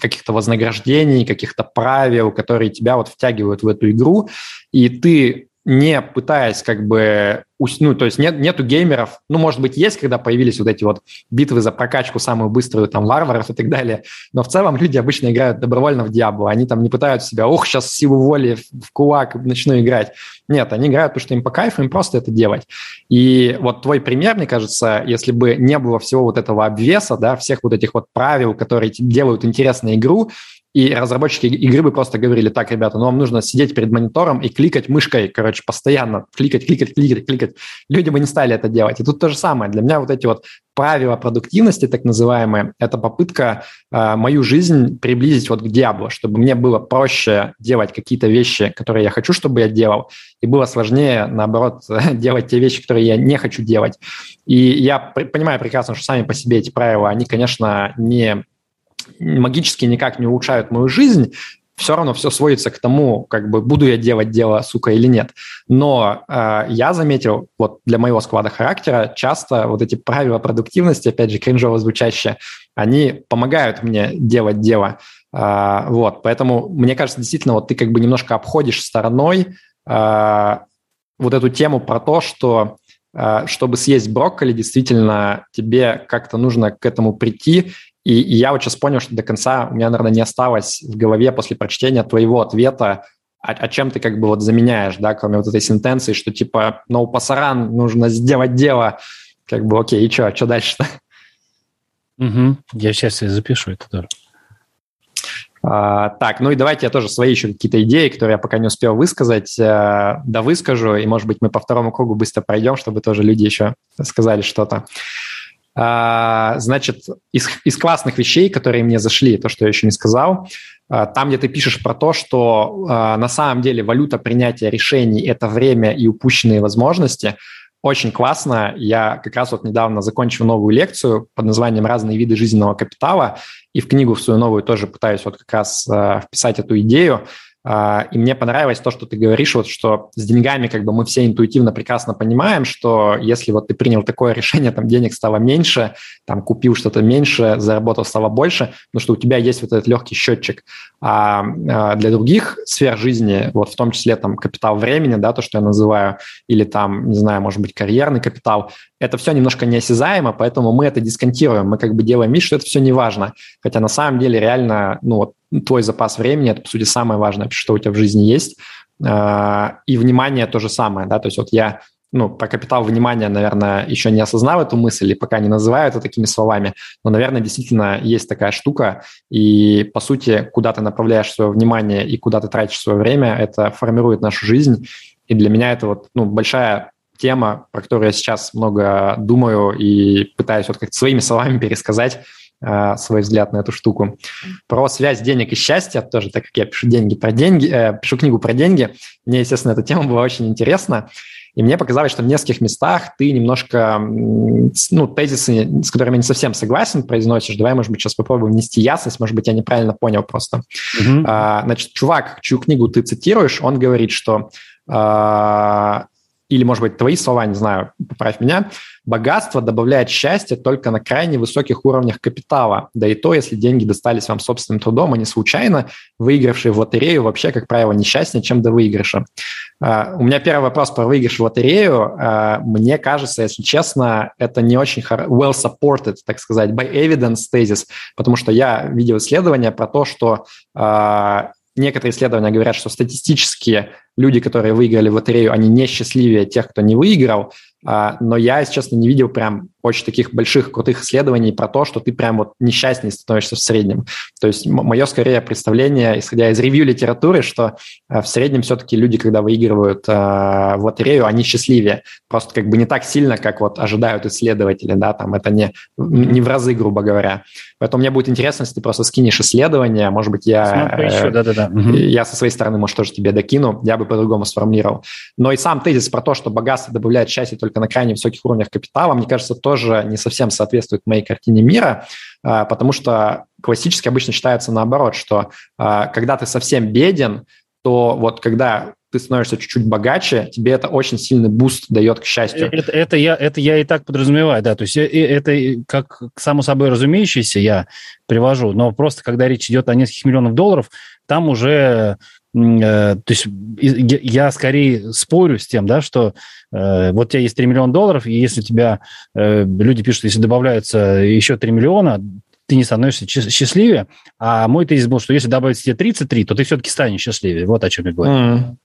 Speaker 1: каких-то вознаграждений, каких-то правил, которые тебя вот втягивают в эту игру, и ты не пытаясь как бы, ну, то есть нет, нету геймеров, ну, может быть, есть, когда появились вот эти вот битвы за прокачку самую быструю, там, варваров и так далее, но в целом люди обычно играют добровольно в Диабло, они там не пытаются себя, ох, сейчас силу воли в кулак начну играть. Нет, они играют, потому что им по кайфу, им просто это делать. И вот твой пример, мне кажется, если бы не было всего вот этого обвеса, да, всех вот этих вот правил, которые делают интересную игру, и разработчики игры бы просто говорили, так, ребята, ну вам нужно сидеть перед монитором и кликать мышкой, короче, постоянно, кликать, кликать, кликать, кликать. Люди бы не стали это делать. И тут то же самое. Для меня вот эти вот правила продуктивности, так называемые, это попытка э, мою жизнь приблизить вот к Диабло, чтобы мне было проще делать какие-то вещи, которые я хочу, чтобы я делал, и было сложнее, наоборот, делать те вещи, которые я не хочу делать. И я понимаю прекрасно, что сами по себе эти правила, они, конечно, не магически никак не улучшают мою жизнь, все равно все сводится к тому, как бы буду я делать дело, сука, или нет. Но э, я заметил, вот для моего склада характера часто вот эти правила продуктивности, опять же, кринжово звучащие, они помогают мне делать дело. Э, вот, поэтому мне кажется, действительно, вот ты как бы немножко обходишь стороной э, вот эту тему про то, что чтобы съесть брокколи, действительно, тебе как-то нужно к этому прийти и, и я вот сейчас понял, что до конца у меня, наверное, не осталось в голове после прочтения твоего ответа, а, а чем ты как бы вот заменяешь, да, кроме вот этой сентенции, что типа, ну, пасаран, нужно сделать дело, как бы, окей, и что, что дальше-то?
Speaker 2: Угу. Я сейчас себе запишу это тоже.
Speaker 1: А, так, ну и давайте я тоже свои еще какие-то идеи, которые я пока не успел высказать, а, да выскажу, и, может быть, мы по второму кругу быстро пройдем, чтобы тоже люди еще сказали что-то. А, значит, из, из классных вещей, которые мне зашли, то, что я еще не сказал, а, там, где ты пишешь про то, что а, на самом деле валюта принятия решений – это время и упущенные возможности, очень классно. Я как раз вот недавно закончил новую лекцию под названием «Разные виды жизненного капитала», и в книгу в свою новую тоже пытаюсь вот как раз вписать эту идею. А, и мне понравилось то, что ты говоришь, вот, что с деньгами как бы мы все интуитивно прекрасно понимаем, что если вот ты принял такое решение, там денег стало меньше, там купил что-то меньше, заработал стало больше, но что у тебя есть вот этот легкий счетчик. А, а для других сфер жизни, вот в том числе там капитал времени, да, то, что я называю, или там, не знаю, может быть, карьерный капитал, это все немножко неосязаемо, поэтому мы это дисконтируем, мы как бы делаем вид, что это все не важно. Хотя на самом деле реально, ну вот твой запас времени, это, по сути, самое важное, что у тебя в жизни есть. А, и внимание то же самое, да, то есть вот я ну, про капитал внимания, наверное, еще не осознал эту мысль и пока не называю это такими словами, но, наверное, действительно есть такая штука, и, по сути, куда ты направляешь свое внимание и куда ты тратишь свое время, это формирует нашу жизнь, и для меня это вот, ну, большая тема, про которую я сейчас много думаю и пытаюсь вот как-то своими словами пересказать, Э, свой взгляд на эту штуку. Про связь денег и счастья, тоже так как я пишу деньги про деньги, э, пишу книгу про деньги, мне, естественно, эта тема была очень интересна. И мне показалось, что в нескольких местах ты немножко, ну, тезисы, с которыми я не совсем согласен, произносишь. Давай, может быть, сейчас попробуем внести ясность, может быть, я неправильно понял просто. Uh-huh. А, значит, чувак, чью книгу ты цитируешь, он говорит, что а, или, может быть, твои слова, не знаю, поправь меня, богатство добавляет счастье только на крайне высоких уровнях капитала. Да и то, если деньги достались вам собственным трудом, а не случайно, выигравший в лотерею вообще, как правило, несчастнее, чем до выигрыша. Uh, у меня первый вопрос про выигрыш в лотерею. Uh, мне кажется, если честно, это не очень well supported, так сказать, by evidence tezis, потому что я видел исследования про то, что uh, некоторые исследования говорят, что статистически люди, которые выиграли в лотерею, они не счастливее тех, кто не выиграл, а, но я, если честно, не видел прям очень таких больших, крутых исследований про то, что ты прям вот несчастнее становишься в среднем. То есть мое скорее представление, исходя из ревью литературы, что а, в среднем все-таки люди, когда выигрывают а, в лотерею, они счастливее. Просто как бы не так сильно, как вот ожидают исследователи, да, там это не, не в разы, грубо говоря. Поэтому мне будет интересно, если ты просто скинешь исследование, может быть, я, еще, да, да, да. я со своей стороны, может, тоже тебе докину, я бы по-другому сформулировал. Но и сам тезис про то, что богатство добавляет счастье только на крайне высоких уровнях капитала, мне кажется, то тоже не совсем соответствует моей картине мира, а, потому что классически обычно считается наоборот, что а, когда ты совсем беден, то вот когда ты становишься чуть-чуть богаче, тебе это очень сильный boost дает к счастью.
Speaker 2: Это, это, я, это я и так подразумеваю, да. То есть э, э, это как само собой разумеющееся я привожу, но просто когда речь идет о нескольких миллионах долларов, там уже то есть я скорее спорю с тем, да, что вот у тебя есть 3 миллиона долларов, и если у тебя люди пишут, если добавляются еще 3 миллиона, ты не становишься счастливее. А мой тезис был, что если добавить себе 33, то ты все-таки станешь счастливее. Вот о чем я говорю. Mm.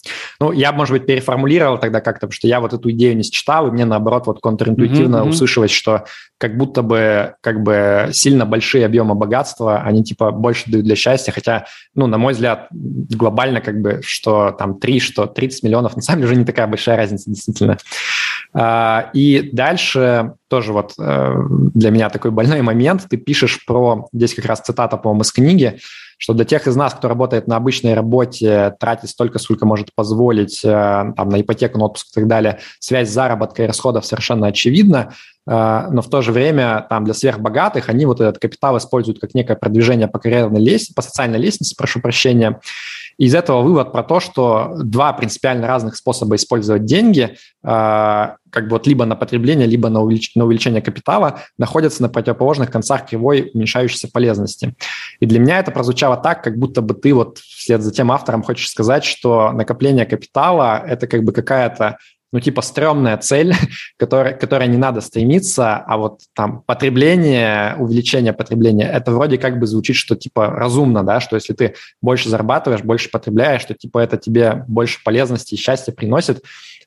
Speaker 1: Ну, я, может быть, переформулировал тогда как-то, потому что я вот эту идею не считал, и мне, наоборот, вот контринтуитивно mm-hmm. услышалось, что как будто бы как бы сильно большие объемы богатства, они типа больше дают для счастья, хотя, ну, на мой взгляд, глобально как бы, что там 3, что 30 миллионов, на самом деле уже не такая большая разница, действительно. А, и дальше тоже вот э, для меня такой больной момент. Ты пишешь про, здесь как раз цитата, по-моему, из книги, что для тех из нас, кто работает на обычной работе, тратить столько, сколько может позволить э, там, на ипотеку, на отпуск и так далее, связь заработка и расходов совершенно очевидна, э, но в то же время там, для сверхбогатых они вот этот капитал используют как некое продвижение по карьерной лестнице, по социальной лестнице, прошу прощения, из этого вывод про то, что два принципиально разных способа использовать деньги, а, как бы вот либо на потребление, либо на, увелич... на увеличение капитала, находятся на противоположных концах кривой уменьшающейся полезности. И для меня это прозвучало так, как будто бы ты вот вслед за тем автором хочешь сказать, что накопление капитала – это как бы какая-то ну, типа, стрёмная цель, которой, которой не надо стремиться, а вот там потребление, увеличение потребления, это вроде как бы звучит, что, типа, разумно, да, что если ты больше зарабатываешь, больше потребляешь, что, типа, это тебе больше полезности и счастья приносит.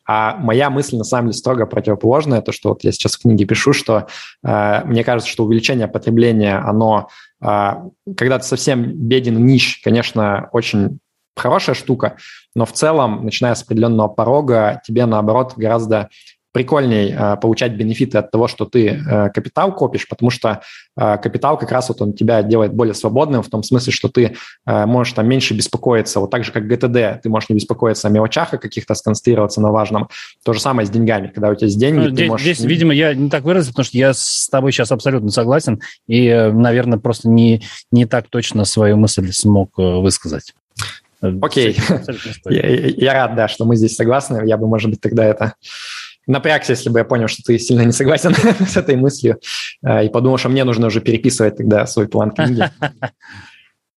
Speaker 1: А моя мысль, на самом деле, строго противоположная, то, что вот я сейчас в книге пишу, что э, мне кажется, что увеличение потребления, оно, э, когда ты совсем беден нищ, конечно, очень хорошая штука, но в целом, начиная с определенного порога, тебе, наоборот, гораздо прикольней э, получать бенефиты от того, что ты э, капитал копишь, потому что э, капитал как раз вот он тебя делает более свободным в том смысле, что ты э, можешь там меньше беспокоиться, вот так же, как ГТД, ты можешь не беспокоиться о мелочах, о каких-то сконцентрироваться на важном. То же самое с деньгами, когда у тебя есть деньги, ну,
Speaker 2: здесь,
Speaker 1: можешь...
Speaker 2: Здесь, видимо, я не так выразил, потому что я с тобой сейчас абсолютно согласен и, э, наверное, просто не, не так точно свою мысль смог э, высказать.
Speaker 1: Окей. Я, я рад, да, что мы здесь согласны. Я бы, может быть, тогда это напрягся, если бы я понял, что ты сильно не согласен с этой мыслью, э, и подумал, что мне нужно уже переписывать тогда свой план книги.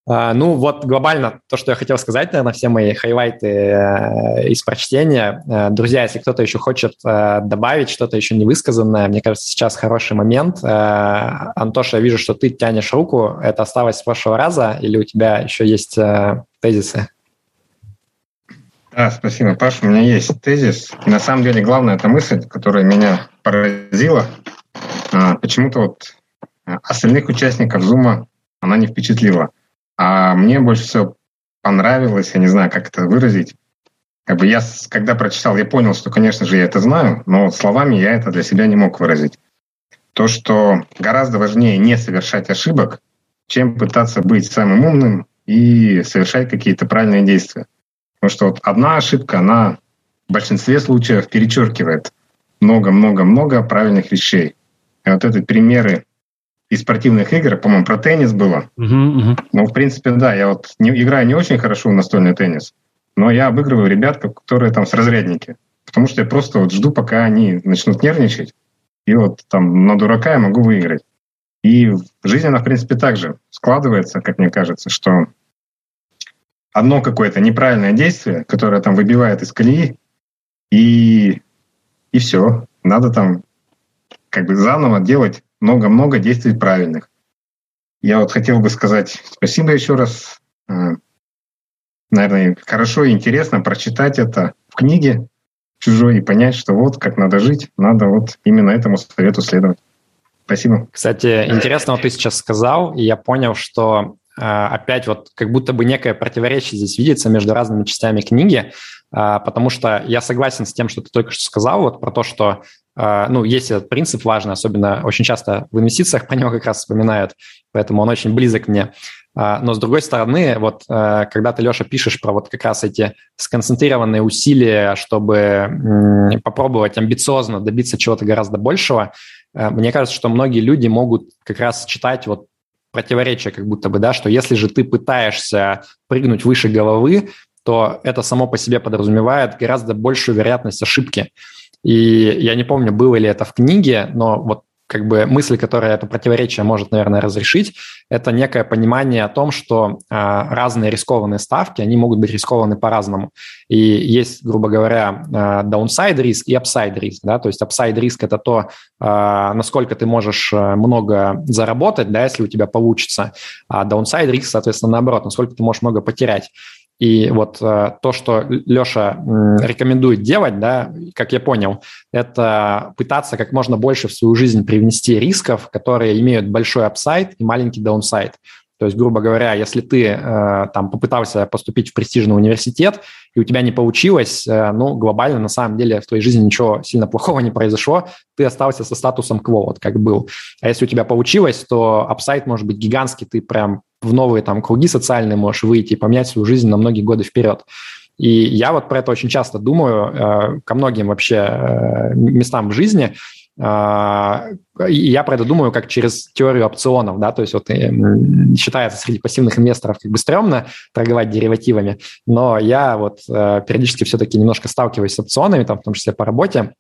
Speaker 1: А, ну, вот глобально то, что я хотел сказать, наверное, все мои хайлайты э, из прочтения. Э, друзья, если кто-то еще хочет добавить что-то еще не высказанное, мне кажется, сейчас хороший момент. Антоша, я вижу, что ты тянешь руку. Это осталось с прошлого раза или у тебя еще есть тезисы?
Speaker 7: Да, спасибо, Паш. У меня есть тезис. На самом деле главная эта мысль, которая меня поразила. А, почему-то вот остальных участников Зума она не впечатлила. А мне больше всего понравилось, я не знаю, как это выразить. Как бы я, когда прочитал, я понял, что, конечно же, я это знаю, но словами я это для себя не мог выразить. То, что гораздо важнее не совершать ошибок, чем пытаться быть самым умным и совершать какие-то правильные действия. Потому что вот одна ошибка, она в большинстве случаев перечеркивает много-много-много правильных вещей. И вот это примеры из спортивных игр, по-моему, про теннис было. Uh-huh, uh-huh. Ну, в принципе, да, я вот не, играю не очень хорошо в настольный теннис, но я обыгрываю ребят, которые там с разрядники. Потому что я просто вот жду, пока они начнут нервничать, и вот там на дурака я могу выиграть. И в жизни она, в принципе, также складывается, как мне кажется, что одно какое-то неправильное действие, которое там выбивает из колеи, и, и все. Надо там как бы заново делать много-много действий правильных. Я вот хотел бы сказать спасибо еще раз. Э, наверное, хорошо и интересно прочитать это в книге чужой и понять, что вот как надо жить, надо вот именно этому совету следовать. Спасибо.
Speaker 1: Кстати, интересно, вот ты сейчас сказал, и я понял, что опять вот как будто бы некое противоречие здесь видится между разными частями книги, а, потому что я согласен с тем, что ты только что сказал, вот про то, что а, ну, есть этот принцип важный, особенно очень часто в инвестициях про него как раз вспоминают, поэтому он очень близок мне. Но с другой стороны, вот когда ты, Леша, пишешь про вот как раз эти сконцентрированные усилия, чтобы попробовать амбициозно добиться чего-то гораздо большего, мне кажется, что многие люди могут как раз читать вот противоречие как будто бы, да, что если же ты пытаешься прыгнуть выше головы, то это само по себе подразумевает гораздо большую вероятность ошибки. И я не помню, было ли это в книге, но вот как бы мысль, которая это противоречие может, наверное, разрешить, это некое понимание о том, что а, разные рискованные ставки, они могут быть рискованы по-разному. И есть, грубо говоря, а, downside риск и upside риск. Да? То есть upside риск – это то, а, насколько ты можешь много заработать, да, если у тебя получится. А downside риск, соответственно, наоборот, насколько ты можешь много потерять. И вот э, то, что Леша рекомендует делать, да, как я понял, это пытаться как можно больше в свою жизнь привнести рисков, которые имеют большой upside и маленький downside. То есть, грубо говоря, если ты э, там попытался поступить в престижный университет, и у тебя не получилось, э, ну, глобально, на самом деле, в твоей жизни ничего сильно плохого не произошло, ты остался со статусом кво, вот как был. А если у тебя получилось, то апсайт может быть гигантский, ты прям в новые там круги социальные можешь выйти и поменять свою жизнь на многие годы вперед. И я вот про это очень часто думаю, э, ко многим вообще э, местам в жизни, а, и я про это думаю как через теорию опционов, да, то есть вот э, считается среди пассивных инвесторов как бы стрёмно торговать деривативами, но я вот э, периодически все-таки немножко сталкиваюсь с опционами, там, в том числе по работе,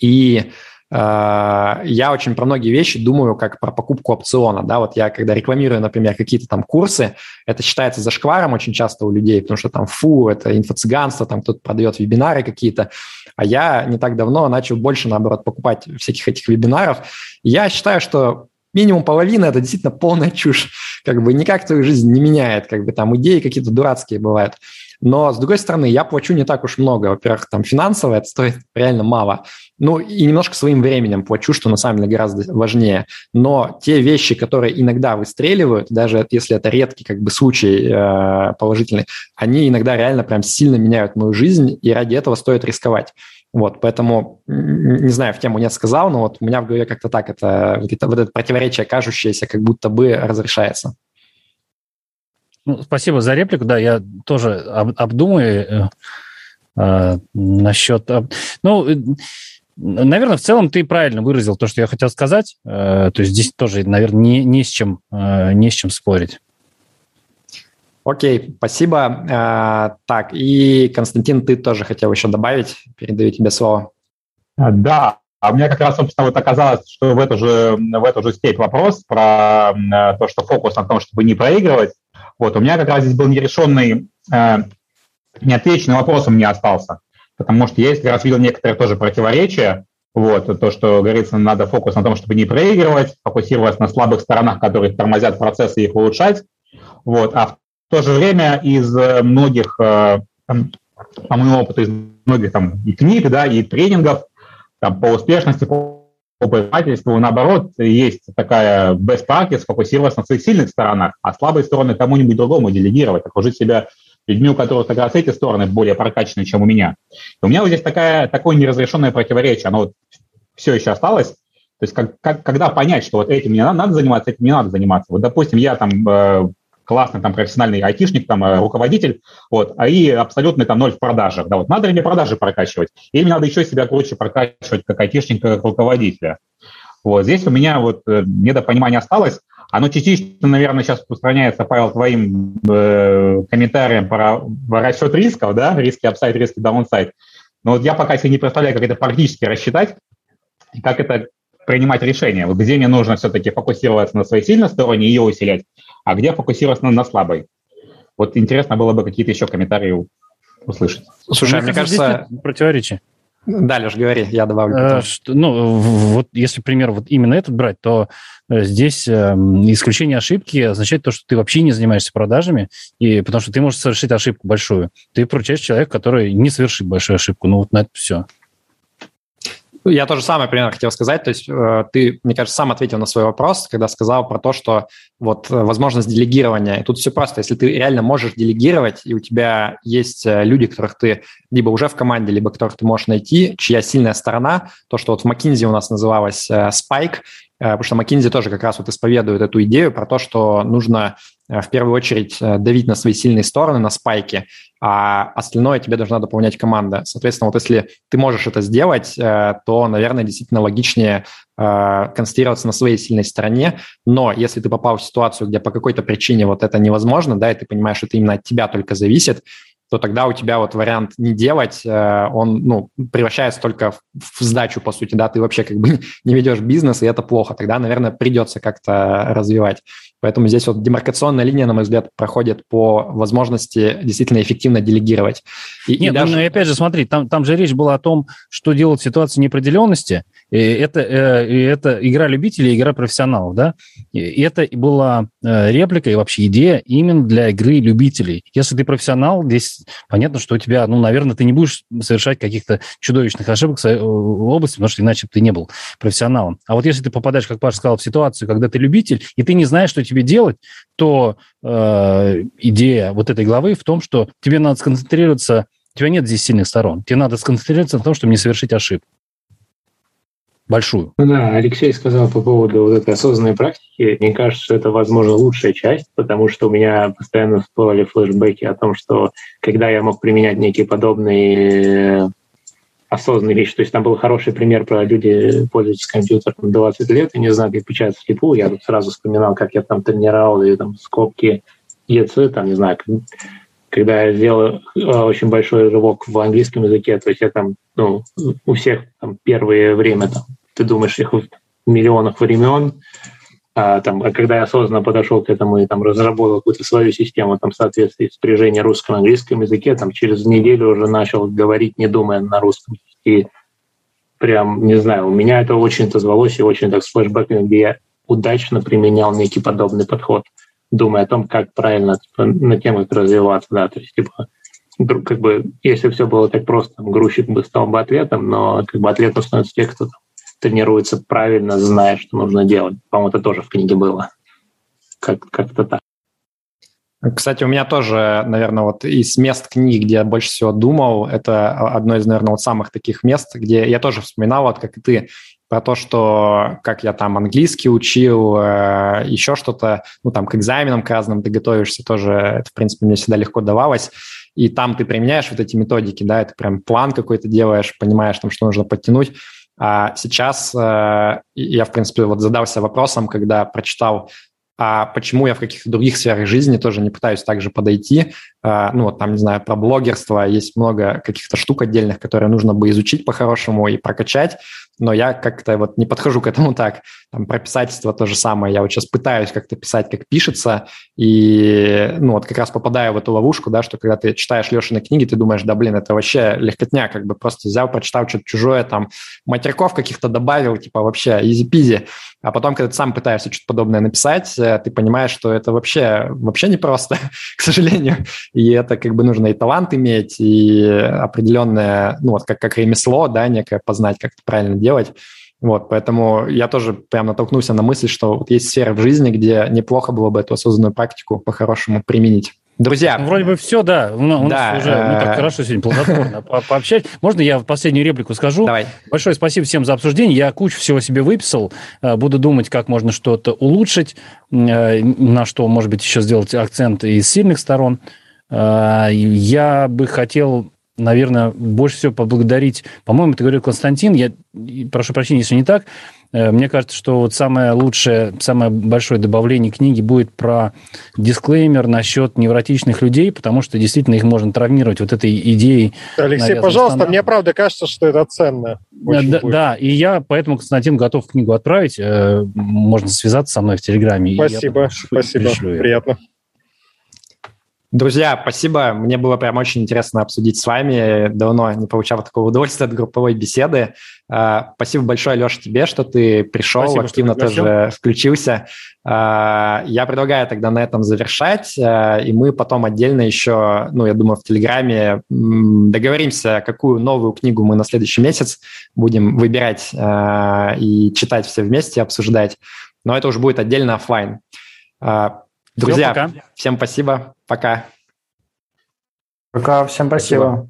Speaker 1: и Э, я очень про многие вещи думаю как про покупку опциона. Да? Вот я, когда рекламирую, например, какие-то там курсы, это считается зашкваром очень часто у людей, потому что там фу, это инфо-цыганство, там кто-то продает вебинары какие-то. А я не так давно начал больше, наоборот, покупать всяких этих вебинаров. я считаю, что минимум половина – это действительно полная чушь. Как бы никак твою жизнь не меняет. Как бы там идеи какие-то дурацкие бывают. Но, с другой стороны, я плачу не так уж много. Во-первых, там финансово это стоит реально мало. Ну, и немножко своим временем плачу, что на самом деле гораздо важнее. Но те вещи, которые иногда выстреливают, даже если это редкий как бы случай э, положительный, они иногда реально прям сильно меняют мою жизнь, и ради этого стоит рисковать. Вот, поэтому, не знаю, в тему нет сказал, но вот у меня в голове как-то так это, вот это, вот это противоречие, кажущееся, как будто бы разрешается.
Speaker 2: Ну, спасибо за реплику. Да, я тоже об, обдумаю э, э, насчет... Ну, э, наверное, в целом ты правильно выразил то, что я хотел сказать. Э, то есть здесь тоже, наверное, не, не, с, чем, э, не с чем спорить.
Speaker 1: Окей, спасибо. Э, так, и, Константин, ты тоже хотел еще добавить. Передаю тебе слово.
Speaker 5: Да, а у меня как раз, собственно, вот оказалось, что в эту же, в эту же степь вопрос про то, что фокус на том, чтобы не проигрывать. Вот, у меня как раз здесь был нерешенный, э, неотвеченный вопрос у меня остался, потому что я, если раз видел некоторые тоже противоречия, вот, то, что, говорится, надо фокус на том, чтобы не проигрывать, фокусироваться на слабых сторонах, которые тормозят процессы и их улучшать, вот, а в то же время из многих, э, по моему опыту, из многих там и книг, да, и тренингов там, по успешности, по по предпринимательству, наоборот, есть такая best practice сфокусироваться на своих сильных сторонах, а слабые стороны кому-нибудь другому делегировать, окружить себя людьми, у которых как раз эти стороны более прокачаны, чем у меня. И у меня вот здесь такая, такое неразрешенное противоречие, оно вот все еще осталось. То есть как, как, когда понять, что вот этим мне надо заниматься, этим не надо заниматься. Вот, допустим, я там э, классный там профессиональный айтишник, там э, руководитель, вот, а и абсолютный там ноль в продажах. Да, вот надо ли мне продажи прокачивать? Или мне надо еще себя круче прокачивать как айтишник, как руководителя? Вот здесь у меня вот э, недопонимание осталось. Оно частично, наверное, сейчас распространяется, Павел, твоим э, комментарием про расчет рисков, да, риски upside, риски downside. Но вот я пока себе не представляю, как это практически рассчитать, и как это принимать решение. Вот где мне нужно все-таки фокусироваться на своей сильной стороне и ее усилять, а где фокусироваться на, на слабой. Вот интересно было бы какие-то еще комментарии услышать.
Speaker 2: Слушай, а мне кажется... Противоречие.
Speaker 1: Да, Леш, говори, я добавлю.
Speaker 2: Потом. Что, ну, вот если пример вот именно этот брать, то э, здесь э, исключение ошибки означает то, что ты вообще не занимаешься продажами, и, потому что ты можешь совершить ошибку большую. Ты поручаешь человека, который не совершит большую ошибку. Ну, вот на это все.
Speaker 1: Я тоже самое примерно хотел сказать. То есть э, ты, мне кажется, сам ответил на свой вопрос, когда сказал про то, что вот э, возможность делегирования. И тут все просто. Если ты реально можешь делегировать, и у тебя есть э, люди, которых ты либо уже в команде, либо которых ты можешь найти, чья сильная сторона, то, что вот в McKinsey у нас называлось Spike, потому что McKinsey тоже как раз вот исповедует эту идею про то, что нужно в первую очередь давить на свои сильные стороны, на спайки, а остальное тебе должна дополнять команда. Соответственно, вот если ты можешь это сделать, э, то, наверное, действительно логичнее э, концентрироваться на своей сильной стороне, но если ты попал в ситуацию, где по какой-то причине вот это невозможно, да, и ты понимаешь, что это именно от тебя только зависит, то тогда у тебя вот вариант не делать, э, он ну, превращается только в, в сдачу, по сути, да, ты вообще как бы не ведешь бизнес, и это плохо. Тогда, наверное, придется как-то развивать. Поэтому здесь вот демаркационная линия, на мой взгляд, проходит по возможности действительно эффективно делегировать.
Speaker 2: И, Нет, и даже... ну, и опять же, смотри, там, там же речь была о том, что делать в ситуации неопределенности. И это, э, и это игра любителей, игра профессионалов, да? И это была э, реплика и вообще идея именно для игры любителей. Если ты профессионал, здесь понятно, что у тебя, ну, наверное, ты не будешь совершать каких-то чудовищных ошибок в области, потому что иначе бы ты не был профессионалом. А вот если ты попадаешь, как Паша сказал, в ситуацию, когда ты любитель, и ты не знаешь, что тебе делать, то э, идея вот этой главы в том, что тебе надо сконцентрироваться, у тебя нет здесь сильных сторон, тебе надо сконцентрироваться на том, чтобы не совершить ошибку большую.
Speaker 4: Ну да, Алексей сказал по поводу вот этой осознанной практики. Мне кажется, что это, возможно, лучшая часть, потому что у меня постоянно всплывали флешбеки о том, что когда я мог применять некие подобные осознанные вещи. То есть там был хороший пример про люди, пользуются компьютером 20 лет и не знают, как печатать слепую. Я тут сразу вспоминал, как я там тренировал и там скобки ЕЦ, там, не знаю, когда я сделал э, очень большой рывок в английском языке, то есть я там, ну, у всех там первое время, там, ты думаешь, их в миллионах времен, а, там, а когда я осознанно подошел к этому и там разработал какую-то свою систему там, соответствия спряжения русском и английском языке, там через неделю уже начал говорить, не думая на русском. И прям, не знаю, у меня это очень отозвалось и очень так с флешбэками, где я удачно применял некий подобный подход – думая о том, как правильно типа, на тем, как развиваться, да, то есть, типа, как бы, если все было так просто, грузчик бы стал бы ответом, но как бы ответом становятся те, кто там, тренируется правильно, зная, что нужно делать. По-моему, это тоже в книге было. Как- как-то так.
Speaker 1: Кстати, у меня тоже, наверное, вот из мест книг, где я больше всего думал, это одно из, наверное, вот самых таких мест, где я тоже вспоминал, вот как и ты, про то, что как я там английский учил, э, еще что-то, ну там к экзаменам к разным ты готовишься, тоже это, в принципе, мне всегда легко давалось. И там ты применяешь вот эти методики, да, это прям план какой-то делаешь, понимаешь, там, что нужно подтянуть. А сейчас э, я, в принципе, вот задался вопросом, когда прочитал а почему я в каких-то других сферах жизни тоже не пытаюсь также подойти. А, ну, вот там, не знаю, про блогерство есть много каких-то штук отдельных, которые нужно бы изучить по-хорошему и прокачать но я как-то вот не подхожу к этому так. Там про писательство то же самое. Я вот сейчас пытаюсь как-то писать, как пишется, и ну вот как раз попадаю в эту ловушку, да, что когда ты читаешь Лешины книги, ты думаешь, да блин, это вообще легкотня, как бы просто взял, прочитал что-то чужое, там матерков каких-то добавил, типа вообще изи-пизи. А потом, когда ты сам пытаешься что-то подобное написать, э, ты понимаешь, что это вообще, вообще непросто, к сожалению. И это как бы нужно и талант иметь, и определенное, ну вот как, как ремесло, да, некое познать, как это правильно делать. Вот, поэтому я тоже прям натолкнулся на мысль, что вот есть сферы в жизни, где неплохо было бы эту осознанную практику по-хорошему применить. Друзья.
Speaker 2: Ну, вроде бы все, да. У нас да, уже ну, так хорошо сегодня плодотворно по пообщать. Можно я последнюю реплику скажу?
Speaker 1: Давай.
Speaker 2: Большое спасибо всем за обсуждение. Я кучу всего себе выписал. Э, буду думать, как можно что-то улучшить, э, на что, может быть, еще сделать акцент из сильных сторон. Э, я бы хотел наверное, больше всего поблагодарить, по-моему, ты говорил Константин, я прошу прощения, если не так, э, мне кажется, что вот самое лучшее, самое большое добавление книги будет про дисклеймер насчет невротичных людей, потому что действительно их можно травмировать вот этой идеей.
Speaker 6: Алексей, пожалуйста, стандарт. мне правда кажется, что это ценно.
Speaker 2: Да, да, и я поэтому Константин готов книгу отправить. Э, можно связаться со мной в Телеграме.
Speaker 6: Спасибо, спасибо, приятно.
Speaker 1: Друзья, спасибо. Мне было прям очень интересно обсудить с вами. Давно не получал такого удовольствия от групповой беседы. А, спасибо большое, Леша, тебе, что ты пришел, спасибо, активно тоже включился. А, я предлагаю тогда на этом завершать, а, и мы потом отдельно еще, ну, я думаю, в Телеграме договоримся, какую новую книгу мы на следующий месяц будем выбирать и читать все вместе, обсуждать. Но это уже будет отдельно офлайн. Друзья, Все, всем спасибо. Пока.
Speaker 9: Пока, всем спасибо. спасибо.